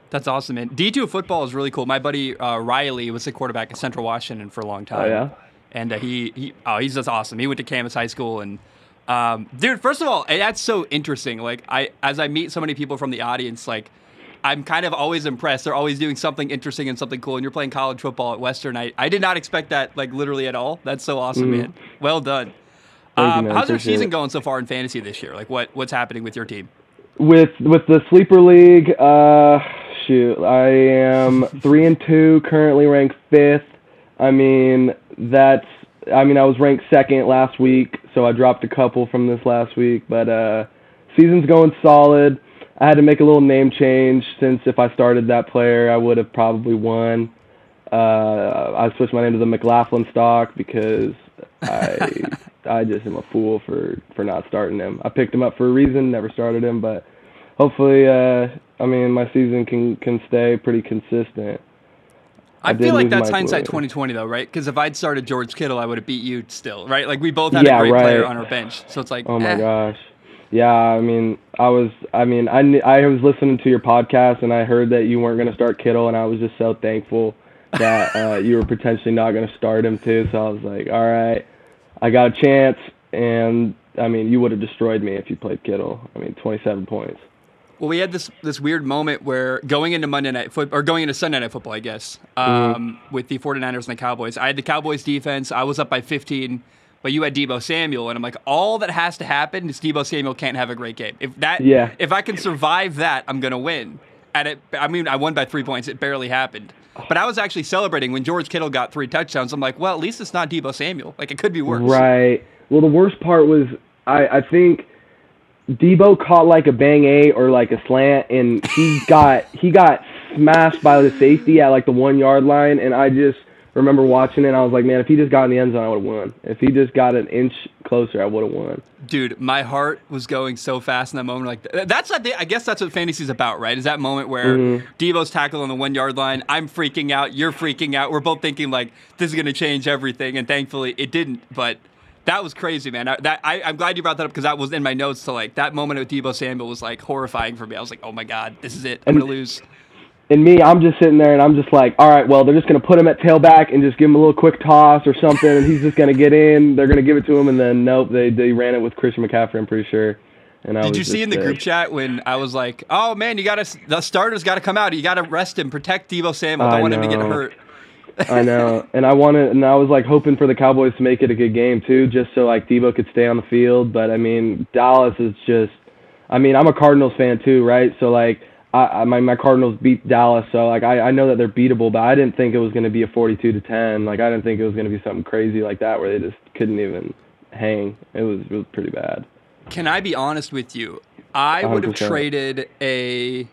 Speaker 1: That's awesome, man. D2 football is really cool. My buddy uh, Riley was the quarterback at Central Washington for a long time.
Speaker 2: Oh yeah.
Speaker 1: and uh, he, he oh he's just awesome. He went to Camas High School and um, dude, first of all, that's so interesting. Like I as I meet so many people from the audience, like I'm kind of always impressed. They're always doing something interesting and something cool. And you're playing college football at Western. I, I did not expect that like literally at all. That's so awesome,
Speaker 2: Mhm.
Speaker 1: man. Well done.
Speaker 2: Thank you,
Speaker 1: Um,
Speaker 2: man.
Speaker 1: how's your season
Speaker 2: it.
Speaker 1: going so far in fantasy this year? Like what what's happening with your team?
Speaker 2: With with the sleeper league, uh, shoot, I am three and two, currently ranked fifth. I mean, that's. I mean, I was ranked second last week, so I dropped a couple from this last week. But uh, season's going solid. I had to make a little name change since if I started that player, I would have probably won. Uh, I switched my name to the McLaughlin stock because I I just am a fool for for not starting him. I picked him up for a reason, never started him, but hopefully, uh, I mean, my season can can stay pretty consistent.
Speaker 1: I,
Speaker 2: did
Speaker 1: feel like that's
Speaker 2: Mike
Speaker 1: hindsight 2020 though, right? Because if I'd started George Kittle, I would have beat you still, right? Like we both had
Speaker 2: Yeah,
Speaker 1: a great player on our bench, so it's like,
Speaker 2: Oh my
Speaker 1: eh.
Speaker 2: gosh. Yeah, I mean, I was, I mean, I, kn- I was listening to your podcast and I heard that you weren't going to start Kittle, and I was just so thankful that uh, you were potentially not going to start him too. So I was like, all right, I got a chance, and I mean, you would have destroyed me if you played Kittle. I mean, 27 points.
Speaker 1: Well, we had this this weird moment where going into Monday night football or going into Sunday night football, I guess,
Speaker 2: Mm-hmm.
Speaker 1: um, with the 49ers and the Cowboys. I had the Cowboys defense. I was up by 15, but you had Deebo Samuel, and I'm like, all that has to happen is Deebo Samuel can't have a great game. If that,
Speaker 2: Yeah.
Speaker 1: if I can survive that, I'm gonna win. And it, I mean, I won by three points. It barely happened. But I was actually celebrating when George Kittle got three touchdowns. I'm like, well, at least it's not Deebo Samuel. Like it could be worse.
Speaker 2: Right. Well, the worst part was I, I think Deebo caught like a bang A or like a slant, and he got he got smashed by the safety at like the one yard line, and I just remember watching it. and I was like, man, if he just got in the end zone, I would have won. If he just got an inch closer, I would have won.
Speaker 1: Dude, my heart was going so fast in that moment. Like that's I, think, I guess that's what fantasy's about, right? Is that moment where
Speaker 2: Mm-hmm.
Speaker 1: Deebo's tackled on the one yard line. I'm freaking out. You're freaking out. We're both thinking like this is gonna change everything, and thankfully it didn't. But that was crazy, man. I, that I, I'm glad you brought that up because that was in my notes. To like that moment with Deebo Samuel was like horrifying for me. I was like, oh my god, this is it. I'm
Speaker 2: And-
Speaker 1: gonna lose.
Speaker 2: And me, I'm just sitting there, and I'm just like, all right, well, they're just gonna put him at tailback and just give him a little quick toss or something, and he's just gonna get in. They're gonna give it to him, and then nope, they they ran it with Christian McCaffrey. I'm pretty sure. And I
Speaker 1: Did you see in the
Speaker 2: there.
Speaker 1: group chat when I was like, "Oh man, you got to the starters got to come out. You got to rest him, protect Deebo Samuel. Don't
Speaker 2: I
Speaker 1: want him to get hurt."
Speaker 2: I know, and I wanted, and I was like hoping for the Cowboys to make it a good game too, just so like Deebo could stay on the field. But I mean, Dallas is just, I mean, I'm a Cardinals fan too, right? So like, I, I my my Cardinals beat Dallas, so like I I know that they're beatable, but I didn't think it was going to be a 42 to 10. Like I didn't think it was going to be something crazy like that where they just couldn't even hang. It was it was pretty bad.
Speaker 1: Can I be honest with you? I would have traded a.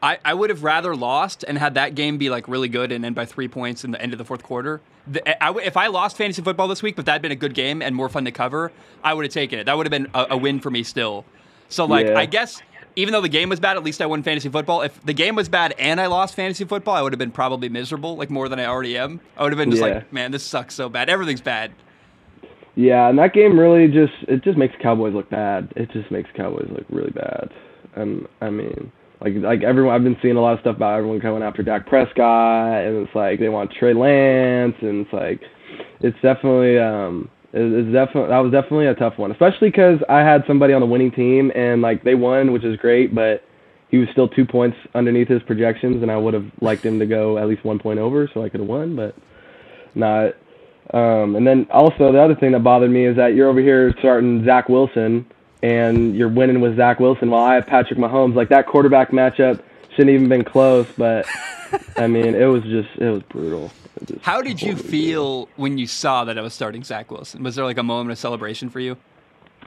Speaker 1: I, I would have rather lost and had that game be like really good and end by three points in the end of the fourth quarter. The, I, if I lost fantasy football this week, but that had been a good game and more fun to cover, I would have taken it. That would have been a, a win for me still. So like
Speaker 2: Yeah.
Speaker 1: I guess even though the game was bad, at least I won fantasy football. If the game was bad and I lost fantasy football, I would have been probably miserable, like more than I already am. I would have been just
Speaker 2: Yeah.
Speaker 1: like, man, this sucks so bad. Everything's bad.
Speaker 2: Yeah, and that game really just it just makes Cowboys look bad. It just makes Cowboys look really bad. And I mean, like like everyone I've been seeing a lot of stuff about everyone coming after Dak Prescott and it's like they want Trey Lance and it's like it's definitely um it's definitely that was definitely a tough one, especially cuz I had somebody on the winning team and like they won, which is great, but he was still 2 points underneath his projections and I would have liked him to go at least 1 point over so I could have won, but not um, and then also the other thing that bothered me is that you're over here starting Zach Wilson and you're winning with Zach Wilson while I have Patrick Mahomes. Like that quarterback matchup shouldn't even been close, but I mean it was just it was brutal. It was
Speaker 1: How did you
Speaker 2: totally
Speaker 1: feel when you saw that I was starting Zach Wilson? Was there like a moment of celebration for you?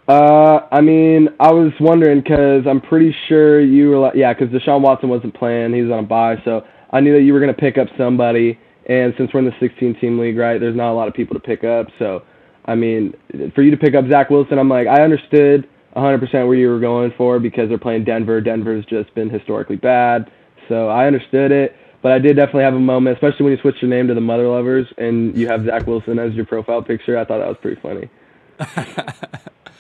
Speaker 2: Uh, I mean, I was wondering because I'm pretty sure you were like, yeah, because Deshaun Watson wasn't playing; he was on a bye, so I knew that you were gonna pick up somebody. And since we're in the 16 team league, right, there's not a lot of people to pick up. So, I mean, for you to pick up Zach Wilson, I'm like, I understood 100% where you were going for because they're playing Denver. Denver's just been historically bad, so I understood it. But I did definitely have a moment, especially when you switched your name to the Mother Lovers and you have Zach Wilson as your profile picture. I thought that was pretty funny.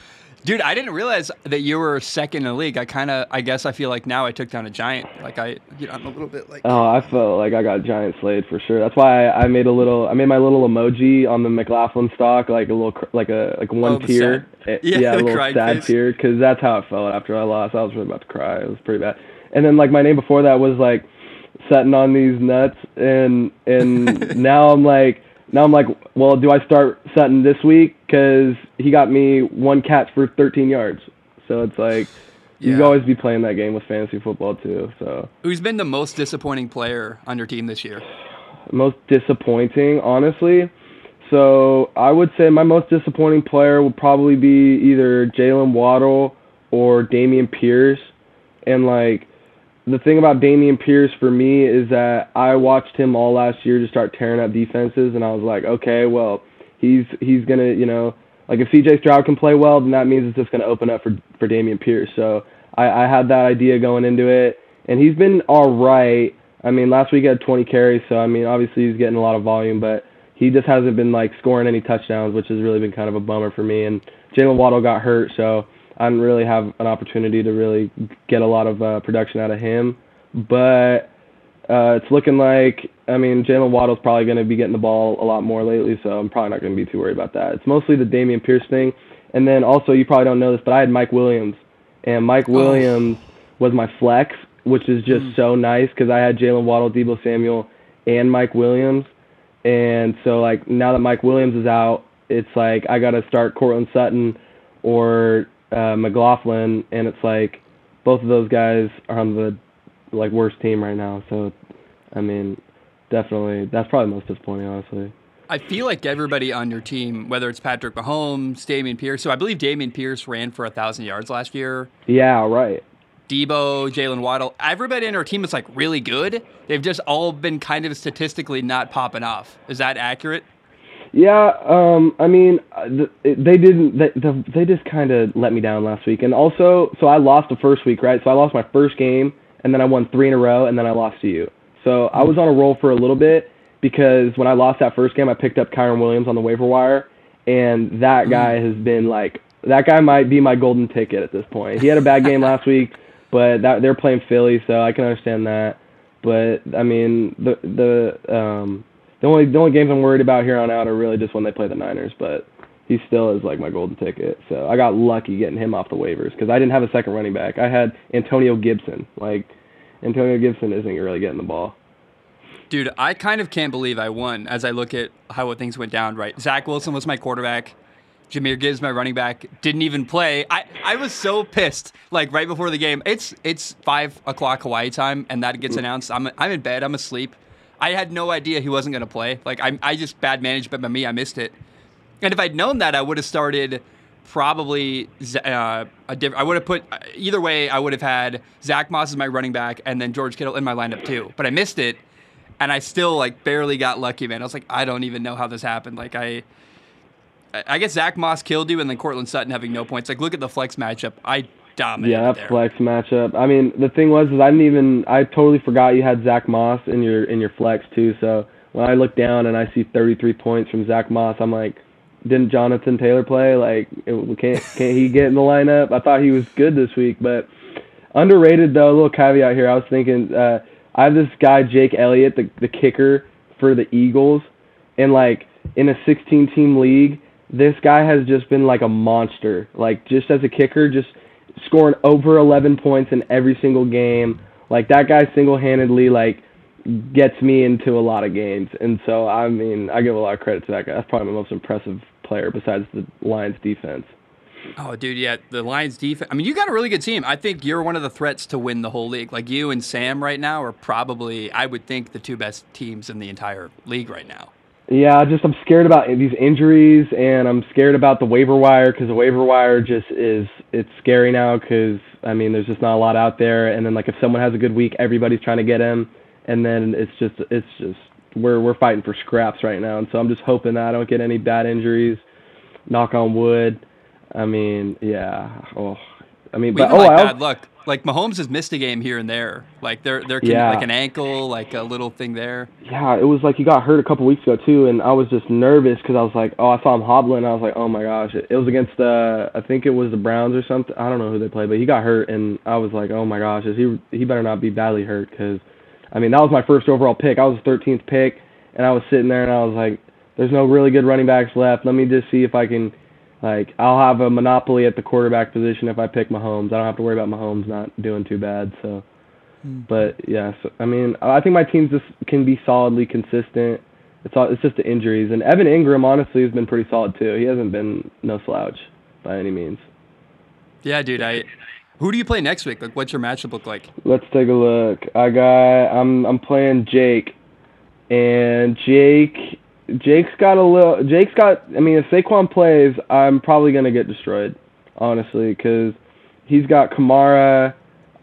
Speaker 1: Dude, I didn't realize that you were second in the league. I kind of, I guess I feel like now I took down a giant. Like I, you know, I'm a little bit like.
Speaker 2: Oh, I felt like I got giant slayed for sure. That's why I, I made a little. I made my little emoji on the McLaughlin stock, like a little, cr- like a like one
Speaker 1: Oh,
Speaker 2: tear.
Speaker 1: sad-
Speaker 2: Eh,
Speaker 1: yeah,
Speaker 2: a little sad
Speaker 1: face.
Speaker 2: tear, because that's how it felt after I lost. I was really about to cry. It was pretty bad. And then like my name before that was like Sutton on these nuts, and and now I'm like. Now I'm like, well, do I start Sutton this week? Because he got me one catch for 13 yards. So it's like, you
Speaker 1: Yeah.
Speaker 2: can always be playing that game with fantasy football too. So
Speaker 1: Who's been the most disappointing player on your team this year?
Speaker 2: most disappointing, honestly. So I would say my most disappointing player would probably be either Jaylen Waddle or Dameon Pierce. And like the thing about Dameon Pierce for me is that I watched him all last year just start tearing up defenses, and I was like, okay, well, he's he's gonna, you know, like if C.J. Stroud can play well, then that means it's just gonna open up for for Dameon Pierce. So I, I had that idea going into it, and he's been all right. I mean, last week he had 20 carries, so I mean, obviously he's getting a lot of volume, but he just hasn't been like scoring any touchdowns, which has really been kind of a bummer for me. And Jaylen Waddle got hurt, so I didn't really have an opportunity to really get a lot of uh, production out of him. But uh, it's looking like, I mean, Jaylen Waddle's probably going to be getting the ball a lot more lately, so I'm probably not going to be too worried about that. It's mostly the Dameon Pierce thing. And then also, you probably don't know this, but I had Mike Williams. And Mike oh. Williams was my flex, which is just mm. so nice because I had Jaylen Waddle, Deebo Samuel, and Mike Williams. And so, like, now that Mike Williams is out, it's like I got to start Courtland Sutton or uh, McLaughlin, and it's like both of those guys are on the like worst team right now. So, I mean, definitely that's probably most disappointing, honestly.
Speaker 1: I feel like everybody on your team, whether it's Patrick Mahomes, Dameon Pierce. So I believe Dameon Pierce ran for a thousand yards last year.
Speaker 2: Yeah, right.
Speaker 1: Deebo, Jaylen Waddle, everybody in our team is like really good. They've just all been kind of statistically not popping off. Is that accurate?
Speaker 2: Yeah, um, I mean, uh, they didn't. They, they just kind of let me down last week, and also, so I lost the first week, right? So I lost my first game, and then I won three in a row, and then I lost to you. So I was on a roll for a little bit because when I lost that first game, I picked up Kyren Williams on the waiver wire, and that mm. guy has been like that guy might be my golden ticket at this point. He had a bad game last week, but that they're playing Philly, so I can understand that. But I mean, the the um the only the only games I'm worried about here on out are really just when they play the Niners, but he still is like my golden ticket. So I got lucky getting him off the waivers because I didn't have a second running back. I had Antonio Gibson. Like Antonio Gibson isn't really getting the ball.
Speaker 1: Dude, I kind of can't believe I won as I look at how things went down. Right, Zach Wilson was my quarterback. Jahmyr Gibbs, my running back, didn't even play. I, I was so pissed. Like right before the game, it's it's five o'clock Hawaii time, and that gets mm. announced. I'm I'm in bed. I'm asleep. I had no idea he wasn't going to play. Like I I just bad management by me. I missed it. And if I'd known that, I would have started probably uh, a I would have put either way. I would have had Zach Moss as my running back, and then George Kittle in my lineup too. But I missed it, and I still like barely got lucky, man. I was like, I don't even know how this happened. Like I I guess Zach Moss killed you, and then Courtland Sutton having no points. Like, look at the flex matchup. I dominated.
Speaker 2: Yeah, that
Speaker 1: there.
Speaker 2: flex matchup. I mean, the thing was, is I didn't even. I totally forgot you had Zach Moss in your in your flex too. So when I look down and I see 33 points from Zach Moss, I'm like, didn't Jonathan Taylor play? Like, it, can't can't he get in the lineup? I thought he was good this week, but underrated though. A little caveat here. I was thinking, uh, I have this guy Jake Elliott, the the kicker for the Eagles, and like in a 16 team league this guy has just been like a monster. Like just as a kicker, just scoring over 11 points in every single game. Like that guy single-handedly like gets me into a lot of games. And so I mean, I give a lot of credit to that guy. That's probably my most impressive player besides the Lions defense.
Speaker 1: Oh, dude, yeah, the Lions defense. I mean, you got a really good team. I think you're one of the threats to win the whole league. Like you and Sam right now are probably, I would think, the two best teams in the entire league right now.
Speaker 2: Yeah, just I'm scared about these injuries, and I'm scared about the waiver wire because the waiver wire just is it's scary now because I mean there's just not a lot out there, and then like if someone has a good week, everybody's trying to get him, and then it's just it's just we're we're fighting for scraps right now, and so I'm just hoping that I don't get any bad injuries. Knock on wood. I mean, yeah. Oh, I mean,
Speaker 1: but
Speaker 2: oh,
Speaker 1: like
Speaker 2: I
Speaker 1: bad luck like Mahomes has missed a game here and there. Like there, there can yeah. like an ankle, like a little thing there.
Speaker 2: Yeah, it was like he got hurt a couple weeks ago too, and I was just nervous because I was like, oh, I saw him hobbling. I was like, oh my gosh, it, it was against the, I think it was the Browns or something. I don't know who they played, but he got hurt, and I was like, oh my gosh, is he he better not be badly hurt because, I mean, that was my first overall pick. I was the 13th pick, and I was sitting there and I was like, there's no really good running backs left. Let me just see if I can like I'll have a monopoly at the quarterback position if I pick Mahomes. I don't have to worry about Mahomes not doing too bad. So, mm. but yeah, so, I mean, I think my teams just can be solidly consistent. It's all, it's just the injuries, and Evan Engram honestly has been pretty solid too. He hasn't been no slouch by any means.
Speaker 1: Yeah, dude. I who do you play next week? Like, what's your matchup look like?
Speaker 2: Let's take a look. I got I'm I'm playing Jake, and Jake Jake's got a little. Jake's got. I mean, if Saquon plays, I'm probably gonna get destroyed, honestly, because he's got Kamara.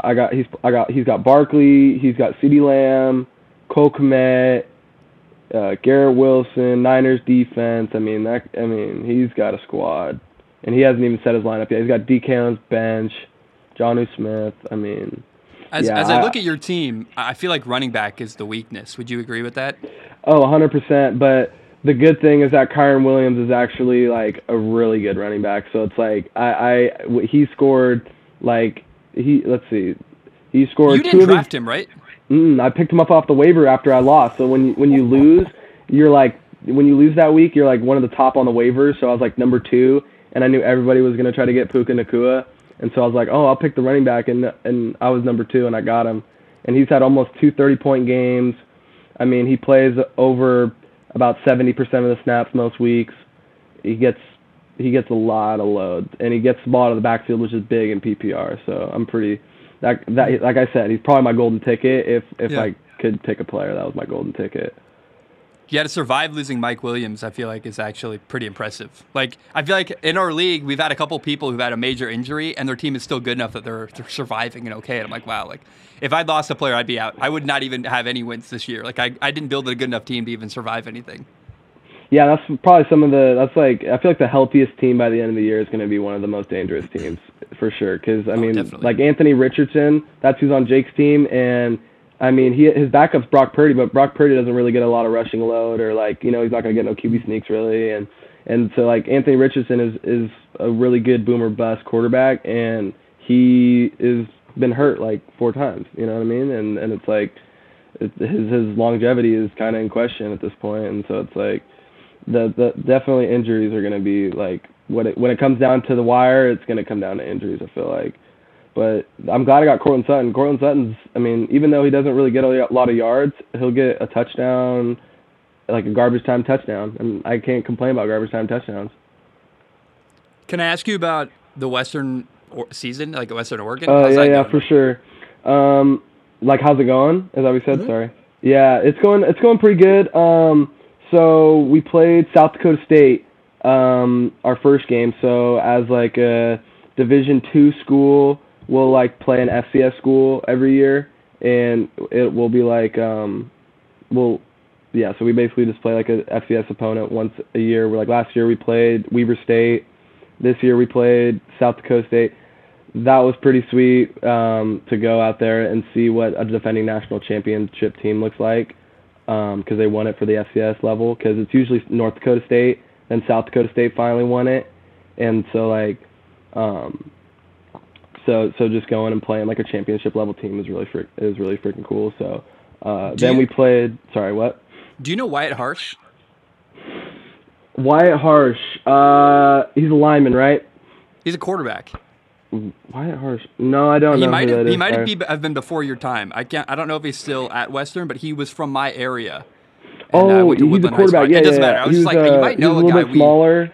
Speaker 2: I got he's I got he's got Barkley. He's got CeeDee Lamb, Cole Kmet, uh, Garrett Wilson, Niners defense. I mean that. I mean he's got a squad, and he hasn't even set his lineup yet. He's got DK on his bench, Jonnu Smith. I mean,
Speaker 1: As,
Speaker 2: Yeah,
Speaker 1: as I
Speaker 2: I-
Speaker 1: look at your team, I feel like running back is the weakness. Would you agree with that?
Speaker 2: Oh, 100%. But the good thing is that Kyren Williams is actually like a really good running back. So it's like I, I he scored like he let's see, he scored
Speaker 1: You
Speaker 2: two
Speaker 1: didn't
Speaker 2: his-
Speaker 1: draft him, right?
Speaker 2: Mm, I picked him up off the waiver after I lost. So when when you lose, you're like when you lose that week, you're like one of the top on the waivers. So I was like number two, and I knew everybody was gonna try to get Puka Nacua, and so I was like, oh, I'll pick the running back, and and I was number two, and I got him, and he's had almost two 30 point games. I mean, he plays over about 70% of the snaps most weeks. He gets he gets a lot of load, and he gets the ball out of the backfield, which is big in PPR. So I'm pretty that that like I said, he's probably my golden ticket. If if
Speaker 1: Yeah.
Speaker 2: I could pick a player, that was my golden ticket.
Speaker 1: Yeah, to survive losing Mike Williams, I feel like is actually pretty impressive. Like, I feel like in our league, we've had a couple people who've had a major injury, and their team is still good enough that they're, they're surviving and okay. And I'm like, wow, like if I'd lost a player, I'd be out. I would not even have any wins this year. Like, I, I didn't build a good enough team to even survive anything.
Speaker 2: Yeah, that's probably some of the. That's like I feel like the healthiest team by the end of the year is going to be one of the most dangerous teams for sure. Because I oh, mean,
Speaker 1: definitely.
Speaker 2: like Anthony Richardson, that's who's on Jake's team, and I mean he his backup's Brock Purdy, but Brock Purdy doesn't really get a lot of rushing load or like you know he's not to get no QB sneaks really, and and so like Anthony Richardson is is a really good boomer bust quarterback, and he is been hurt like four times. You know what I mean? And and it's like it, his his longevity is kind of in question at this point, and so it's like the the definitely injuries are to be like when it when it comes down to the wire, it's to come down to injuries. I feel like, but I'm glad I got Courtland Sutton. Courtland Sutton's, I mean, even though he doesn't really get a lot of yards, he'll get a touchdown, like a garbage time touchdown, and I can't complain about garbage time touchdowns.
Speaker 1: Can I ask you about the Western season, like Western Oregon?
Speaker 2: Oh
Speaker 1: How's
Speaker 2: yeah, yeah, for sure. Um, like how's it going? As I we said? Sorry. Yeah, it's going it's going pretty good. Um, so we played South Dakota State um, our first game. So as like a Division two school, we'll like play an FCS school every year, and it will be like um, we'll yeah. So we basically just play like a FCS opponent once a year. We're like last year we played Weber State. This year we played South Dakota State that was pretty sweet um, to go out there and see what a defending national championship team looks like because they won it for the FCS level because it's usually North Dakota State then South Dakota State finally won it and so like um, so so just going and playing like a championship level team is really is really freaking cool so uh, then
Speaker 1: you-
Speaker 2: we played sorry what
Speaker 1: Do you know Wyatt Harsh?
Speaker 2: Wyatt Harsh uh, he's a lineman right
Speaker 1: He's a quarterback.
Speaker 2: Wyatt Harsh no I don't
Speaker 1: He
Speaker 2: know
Speaker 1: might have
Speaker 2: that
Speaker 1: he
Speaker 2: is,
Speaker 1: might have be, have been before your time. I can't. I don't know if he's still at Western, but he was from my area. And, uh,
Speaker 2: Oh, he's a
Speaker 1: Woodland High School.
Speaker 2: quarterback. Yeah,
Speaker 1: it doesn't
Speaker 2: yeah,
Speaker 1: matter. I was just like,
Speaker 2: uh,
Speaker 1: you might
Speaker 2: was
Speaker 1: know
Speaker 2: a
Speaker 1: a
Speaker 2: little
Speaker 1: guy.
Speaker 2: bit
Speaker 1: We,
Speaker 2: smaller.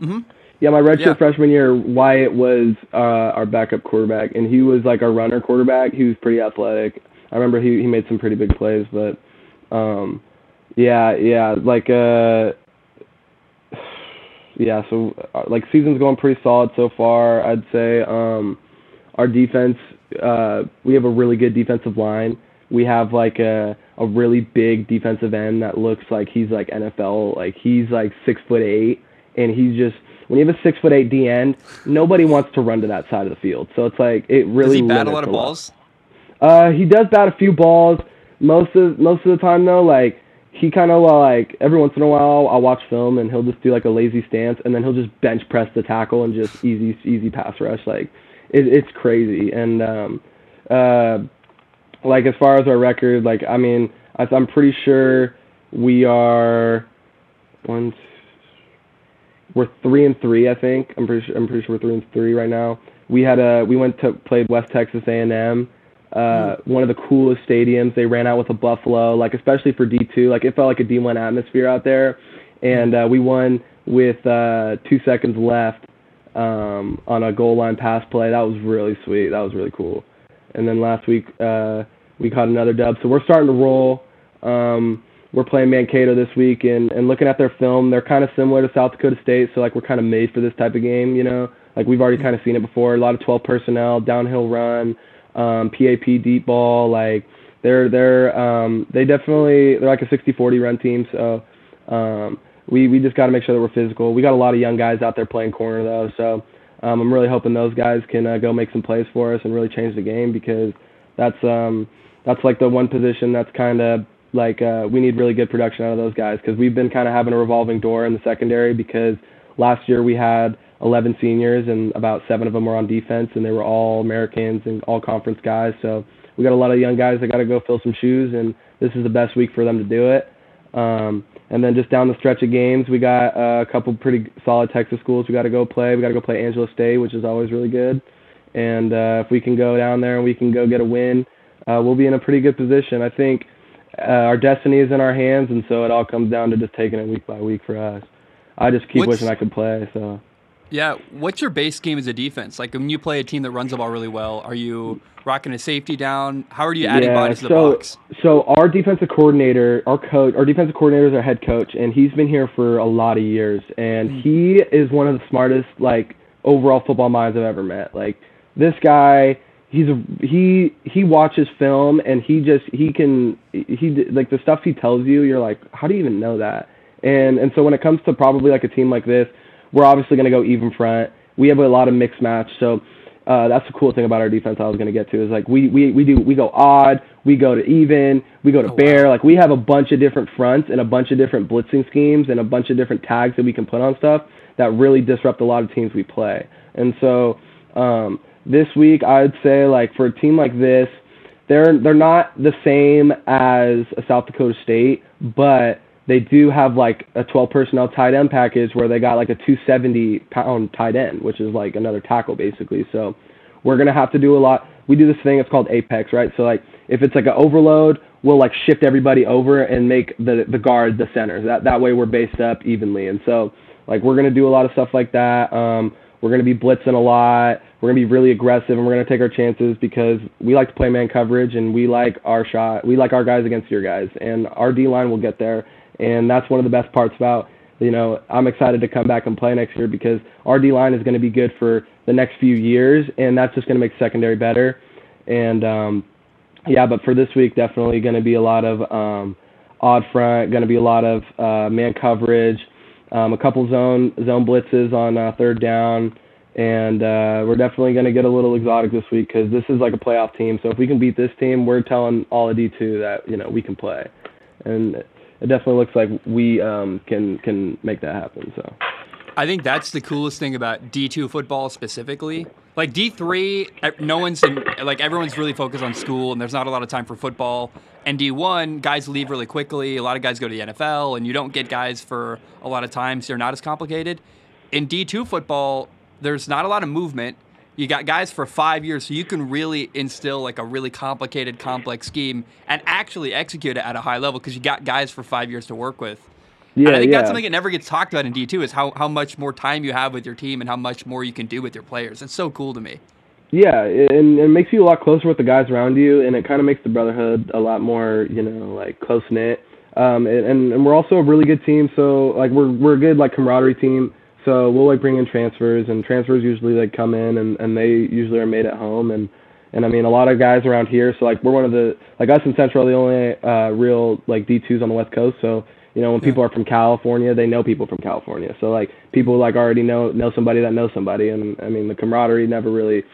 Speaker 1: Mhm.
Speaker 2: Yeah, my redshirt
Speaker 1: Yeah.
Speaker 2: freshman year, Wyatt was uh, our backup quarterback, and he was like our runner quarterback. He was pretty athletic. I remember he he made some pretty big plays, but um, yeah, yeah, like uh, yeah. So uh, like season's going pretty solid so far. I'd say um, our defense, uh, we have a really good defensive line. We have like a a really big defensive end that looks like he's like NFL. Like he's like six foot eight, and he's just when you have a six foot eight D end, nobody wants to run to that side of the field. So it's like it
Speaker 1: does
Speaker 2: really
Speaker 1: he bat a lot of balls?
Speaker 2: uh, he does bat a few balls. Most of most of the time though, like he kind of like every once in a while I'll watch film and he'll just do like a lazy stance and then he'll just bench press the tackle and just easy easy pass rush. Like it, it's crazy. And um, uh, like as far as our record, like I mean, I, I'm pretty sure we are one. We're three and three, I think. I'm pretty sure. I'm pretty sure we're three and three right now. We had a we went to played West Texas A&M. Uh, one of the coolest stadiums. They ran out with a buffalo, like especially for D2. Like it felt like a D1 atmosphere out there, and uh, we won with uh, two seconds left um, on a goal line pass play. That was really sweet. That was really cool. And then last week uh, we caught another dub. So we're starting to roll. Um, we're playing Mankato this week, and, and looking at their film, they're kind of similar to South Dakota State. So like we're kind of made for this type of game, you know. Like we've already kind of seen it before. A lot of 12 personnel, downhill run, um, PAP deep ball. Like they're they're um, they definitely they're like a 60-40 run team. So um, we we just got to make sure that we're physical. We got a lot of young guys out there playing corner though, so um, I'm really hoping those guys can uh, go make some plays for us and really change the game because that's um, that's like the one position that's kind of like uh, we need really good production out of those guys because we've been kind of having a revolving door in the secondary because last year we had 11 seniors and about seven of them were on defense and they were all Americans and all conference guys. So we got a lot of young guys that got to go fill some shoes and this is the best week for them to do it. Um, and then just down the stretch of games, we got uh, a couple pretty solid Texas schools we got to go play. We got to go play Angelo State, which is always really good. And uh, if we can go down there and we can go get a win, uh, we'll be in a pretty good position. I think uh, our destiny is in our hands, and so it all comes down to just taking it week by week for us. I just keep What's, wishing I could play. So
Speaker 1: yeah, what's your base game as a defense? Like when you play a team that runs the ball really well, are you rocking a safety down? How are you adding yeah, bodies to
Speaker 2: so,
Speaker 1: the box?
Speaker 2: So our defensive coordinator, our coach, our defensive coordinator is our head coach, and he's been here for a lot of years, and mm-hmm. he is one of the smartest like overall football minds I've ever met. Like this guy, he's a, he he watches film and he just he can he like the stuff he tells you, you're like, how do you even know that? And and so when it comes to probably like a team like this we're obviously going to go even front. We have a lot of mixed match, so uh, that's the cool thing about our defense. I was going to get to is like we we we do we go odd, we go to even, we go to oh, bear. Wow. Like we have a bunch of different fronts and a bunch of different blitzing schemes and a bunch of different tags that we can put on stuff that really disrupt a lot of teams we play. And so um, this week, I'd say like for a team like this, they're they're not the same as a South Dakota State, but they do have like a 12 personnel tight end package where they got like a 270 pound tight end, which is like another tackle basically. So we're gonna have to do a lot. We do this thing. It's called Apex, right? So like if it's like an overload, we'll like shift everybody over and make the the guard the center. That that way we're based up evenly. And so like we're gonna do a lot of stuff like that. Um, we're gonna be blitzing a lot. We're gonna be really aggressive and we're gonna take our chances because we like to play man coverage and we like our shot. We like our guys against your guys, and our D line will get there and that's one of the best parts about you know I'm excited to come back and play next year because our D line is going to be good for the next few years, and that's just going to make secondary better. And um, yeah, but for this week, definitely going to be a lot of um, odd front, going to be a lot of uh, man coverage, um, a couple zone zone blitzes on uh, third down, and uh, we're definitely going to get a little exotic this week because this is like a playoff team. So if we can beat this team, we're telling all of D2 that you know we can play, and it definitely looks like we um, can can make that happen. So.
Speaker 1: I think that's the coolest thing about D2 football specifically. Like D3, no one's in, like everyone's really focused on school and there's not a lot of time for football. And D1, guys leave really quickly. A lot of guys go to the NFL and you don't get guys for a lot of times. So they're not as complicated. In D2 football, there's not a lot of movement you got guys for five years, so you can really instill like a really complicated, complex scheme and actually execute it at a high level because you got guys for five years to work with. Yeah, and I think yeah. that's something that never gets talked about in D2 is how, how much more time you have with your team and how much more you can do with your players. It's so cool to me.
Speaker 2: Yeah, and it makes you a lot closer with the guys around you, and it kind of makes the brotherhood a lot more, you know, like close knit. Um, and, and we're also a really good team, so like we're we're a good like camaraderie team. So we'll like bring in transfers, and transfers usually like come in, and and they usually are made at home, and and I mean a lot of guys around here. So like we're one of the like us in Central, are the only uh, real like D2s on the West Coast. So you know when people are from California, they know people from California. So like people like already know know somebody that knows somebody, and I mean the camaraderie never really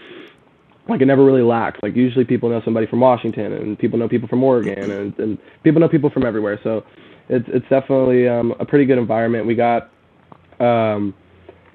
Speaker 2: like it never really lacks. Like usually people know somebody from Washington, and people know people from Oregon, and and people know people from everywhere. So it's it's definitely um, a pretty good environment. We got um,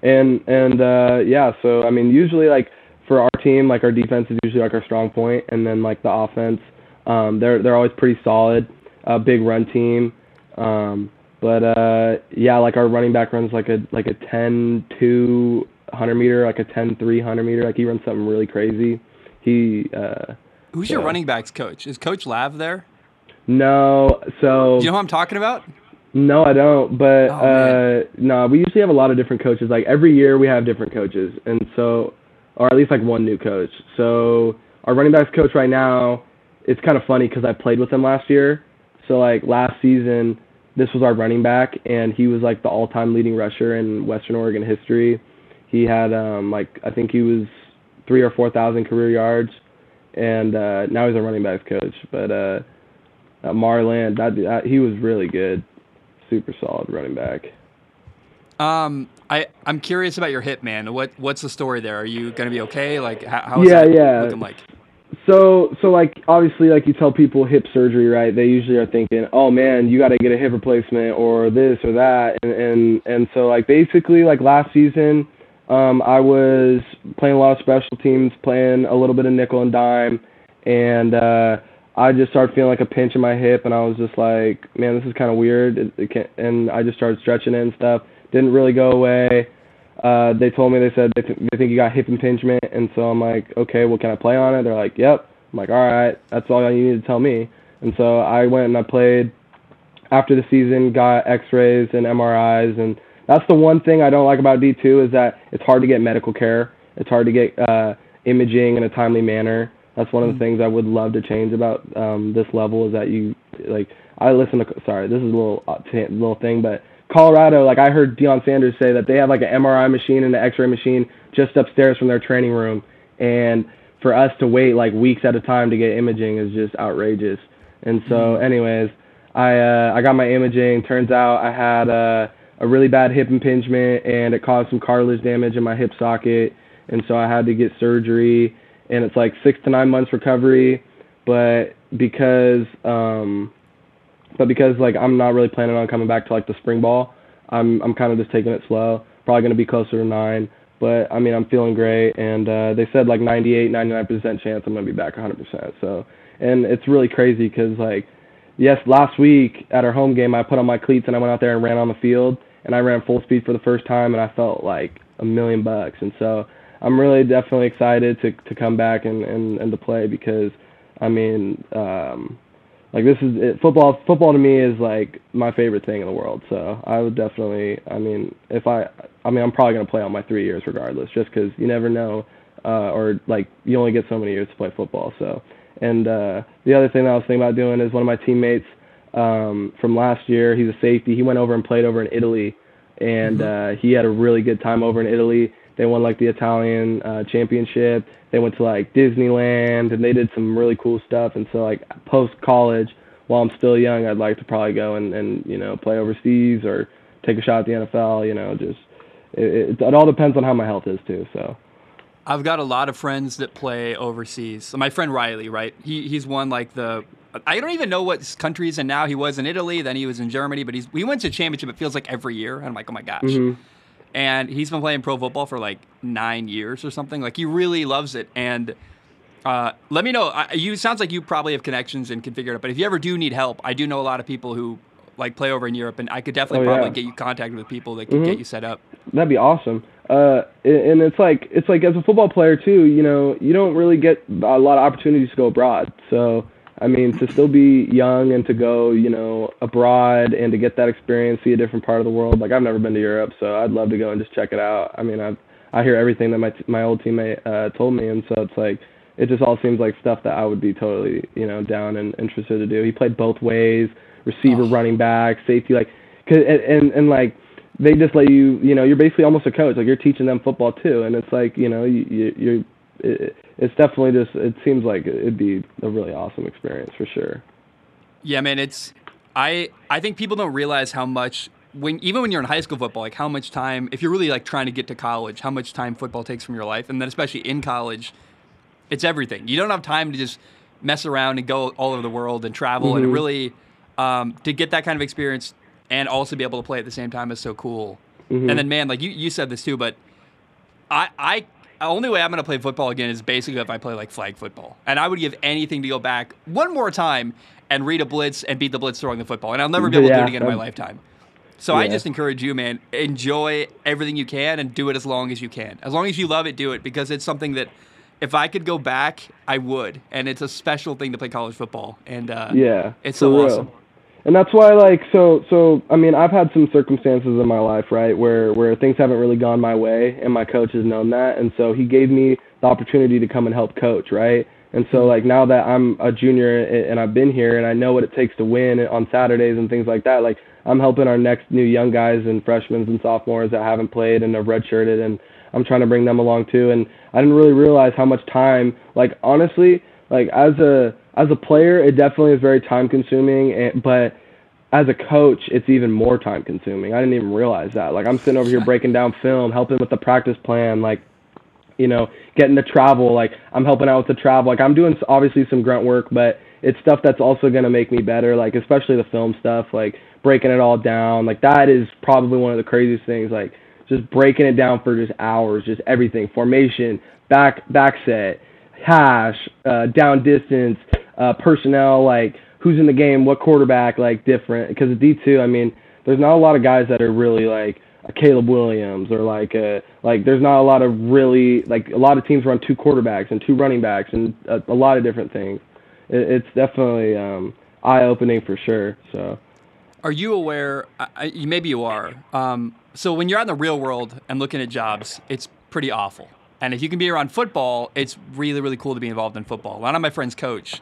Speaker 2: and and uh, yeah, so I mean, usually like for our team, like our defense is usually like our strong point, and then like the offense, um, they're they're always pretty solid, a uh, big run team. Um, but uh, yeah, like our running back runs like a like a 10 2 100 meter, like a 10 3 100 meter. Like he runs something really crazy. He. Uh,
Speaker 1: Who's so. your running backs coach? Is Coach Lav there?
Speaker 2: No, so.
Speaker 1: Do you know who I'm talking about?
Speaker 2: No, I don't. But oh, uh, no, we usually have a lot of different coaches. Like every year, we have different coaches, and so, or at least like one new coach. So our running backs coach right now, it's kind of funny because I played with him last year. So like last season, this was our running back, and he was like the all-time leading rusher in Western Oregon history. He had um like I think he was three or four thousand career yards, and uh, now he's a running backs coach. But uh, uh Marland, that, that he was really good super solid running back.
Speaker 1: Um, I I'm curious about your hip, man. What what's the story there? Are you gonna be okay? Like how, how's
Speaker 2: Yeah,
Speaker 1: that
Speaker 2: yeah.
Speaker 1: looking like?
Speaker 2: So, so like obviously, like you tell people hip surgery, right? They usually are thinking, oh man, you got to get a hip replacement or this or that, and and and so like basically, like last season, um, I was playing a lot of special teams, playing a little bit of nickel and dime, and uh, I just started feeling like a pinch in my hip, and I was just like, man, this is kind of weird, it, it can and I just started stretching it and stuff. Didn't really go away uh, they told me they said they, th- they think you got hip impingement, and so I'm like, okay, well, can I play on it? They're like, yep. I'm like, all right, that's all you need to tell me. And so I went and I played after the season, got X-rays and MRIs, and that's the one thing I don't like about D2 is that it's hard to get medical care. It's hard to get uh, imaging in a timely manner. That's one of the things I would love to change about um, this level is that you like I listen to sorry this is a little uh, t- little thing but Colorado, like I heard Deion Sanders say that they have like an MRI machine and an X-ray machine just upstairs from their training room, and for us to wait like weeks at a time to get imaging is just outrageous. And so, anyways, I uh, I got my imaging. Turns out I had a a really bad hip impingement, and it caused some cartilage damage in my hip socket, and so I had to get surgery. And it's like six to nine months recovery, but because um, but because like I'm not really planning on coming back to like the spring ball, I'm I'm kind of just taking it slow. Probably gonna be closer to nine, but I mean I'm feeling great, and uh, they said like 98, 99 percent chance I'm gonna be back 100 percent. So, and it's really crazy because like, yes, last week at our home game I put on my cleats and I went out there and ran on the field, and I ran full speed for the first time, and I felt like a million bucks, and so I'm really definitely excited to to come back and and and to play because I mean. um like this is it, football football to me is like my favorite thing in the world. So i would definitely i mean if i i mean i'm probably going to play all my three years regardless just because you never know uh or like you only get so many years to play football. So and uh the other thing that i was thinking about doing is one of my teammates um from last year he's a safety. He went over and played over in italy and uh he had a really good time over in italy they won like the italian uh championship they went to like Disneyland and they did some really cool stuff. And so like post college, while I'm still young, I'd like to probably go and and you know play overseas or take a shot at the NFL. You know, just it, it, it all depends on how my health is too. So.
Speaker 1: I've got a lot of friends that play overseas. So my friend Riley, right? He he's won like the I don't even know what countries and now. He was in Italy, then he was in Germany, but he's he went to championship. It feels like every year, and I'm like, oh my gosh.
Speaker 2: Mm-hmm.
Speaker 1: And he's been playing pro football for like nine years or something. Like he really loves it. And uh, let me know. I, you sounds like you probably have connections and can figure it out. But if you ever do need help, I do know a lot of people who like play over in Europe, and I could definitely
Speaker 2: Oh,
Speaker 1: probably
Speaker 2: yeah. Mm-hmm.
Speaker 1: get you contacted with people that could get you set up.
Speaker 2: That'd be awesome. Uh, and it's like it's like as a football player too, you know, you don't really get a lot of opportunities to go abroad. So I mean, to still be young and to go, you know, abroad and to get that experience, see a different part of the world. Like I've never been to Europe, so I'd love to go and just check it out. I mean, I I hear everything that my my old teammate uh, told me, and so it's like it just all seems like stuff that I would be totally, you know, down and interested to do. He played both ways, receiver,
Speaker 1: Oh.
Speaker 2: running back, safety, like, 'cause- and, and and like they just let you, you know, you're basically almost a coach. Like you're teaching them football too, and it's like, you know, you, you you're, it, it's definitely just. It seems like it'd be a really awesome experience for sure.
Speaker 1: Yeah, man, it's I I think people don't realize how much when even when you're in high school football, like how much time if you're really like trying to get to college, how much time football takes from your life, and then especially in college, it's everything. You don't have time to just mess around and go all over the world and travel, and
Speaker 2: Mhm.
Speaker 1: really um, to get that kind of experience and also be able to play at the same time is so cool.
Speaker 2: Mhm.
Speaker 1: And then, man, like you you said this too, but I I. The only way I'm going to play football again is basically if I play like flag football. And I would give anything to go back one more time and read a blitz and beat the blitz throwing the football. And I'll never be able to do it again in my
Speaker 2: um,
Speaker 1: lifetime. So I just encourage you, man, enjoy everything you can and do it as long as you can. As long as you love it, do it because it's something that if I could go back, I would. And it's a special thing to play college football. And uh,
Speaker 2: Yeah,
Speaker 1: it's so
Speaker 2: real. And that's why, like, so, so, I mean, I've had some circumstances in my life, right, where where things haven't really gone my way, and my coach has known that, and so he gave me the opportunity to come and help coach, right. And so, like, now that I'm a junior and I've been here, and I know what it takes to win on Saturdays and things like that, like, I'm helping our next new young guys and freshmen and sophomores that haven't played and are redshirted, and I'm trying to bring them along too. And I didn't really realize how much time, like, honestly, like as a as a player, it definitely is very time consuming. But as a coach, it's even more time consuming. I didn't even realize that. Like I'm sitting over here breaking down film, helping with the practice plan, like you know, getting to travel. Like I'm helping out with the travel. Like I'm doing obviously some grunt work, but it's stuff that's also gonna make me better. Like especially the film stuff, like breaking it all down. Like that is probably one of the craziest things. Like just breaking it down for just hours, just everything, formation, back back set, hash, uh, down distance, uh, personnel, like who's in the game, what quarterback, like different. Because at D two, I mean, there's not a lot of guys that are really like a Caleb Williams or like a like there's not a lot of really like a lot of teams run two quarterbacks and two running backs and a, a lot of different things. It, it's definitely um, eye opening for sure. So.
Speaker 1: Are you aware? I, maybe you are. Um, so when you're out in the real world and looking at jobs, it's pretty awful. And if you can be around football, it's really really cool to be involved in football. A lot of my friends coach,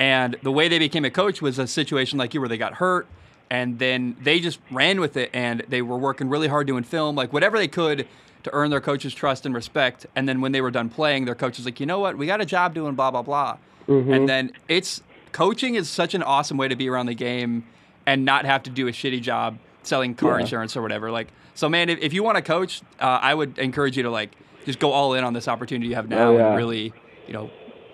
Speaker 1: and the way they became a coach was a situation like you where they got hurt and then they just ran with it and they were working really hard doing film, like whatever they could to earn their coach's trust and respect. And then when they were done playing, their coach was like, you know what, we got a job doing blah blah blah. Mm-hmm. And then it's coaching is such an awesome way to be around the game and not have to do a shitty job selling car yeah. insurance or whatever. Like, so man, if, if you want to coach, uh, I would encourage you to like just go all in on this opportunity you have now oh, yeah. and really, you know,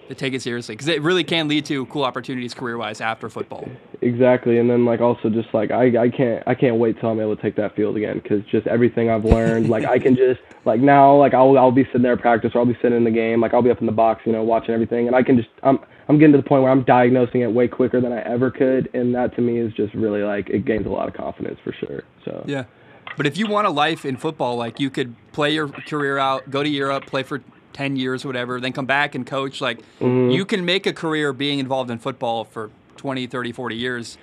Speaker 1: to take it seriously because it really can lead to cool opportunities career wise after football.
Speaker 2: Exactly, and then like also just like I I can't I can't wait till I'm able to take that field again because just everything I've learned like I can just like now like I'll I'll be sitting there at practice or I'll be sitting in the game like I'll be up in the box you know watching everything and I can just I'm I'm getting to the point where I'm diagnosing it way quicker than I ever could and that to me is just really like it gains a lot of confidence for sure. So
Speaker 1: yeah. But if you want a life in football, like you could play your career out, go to Europe, play for 10 years, whatever, then come back and coach. Like, mm-hmm. you can make a career being involved in football for 20, 30, 40 years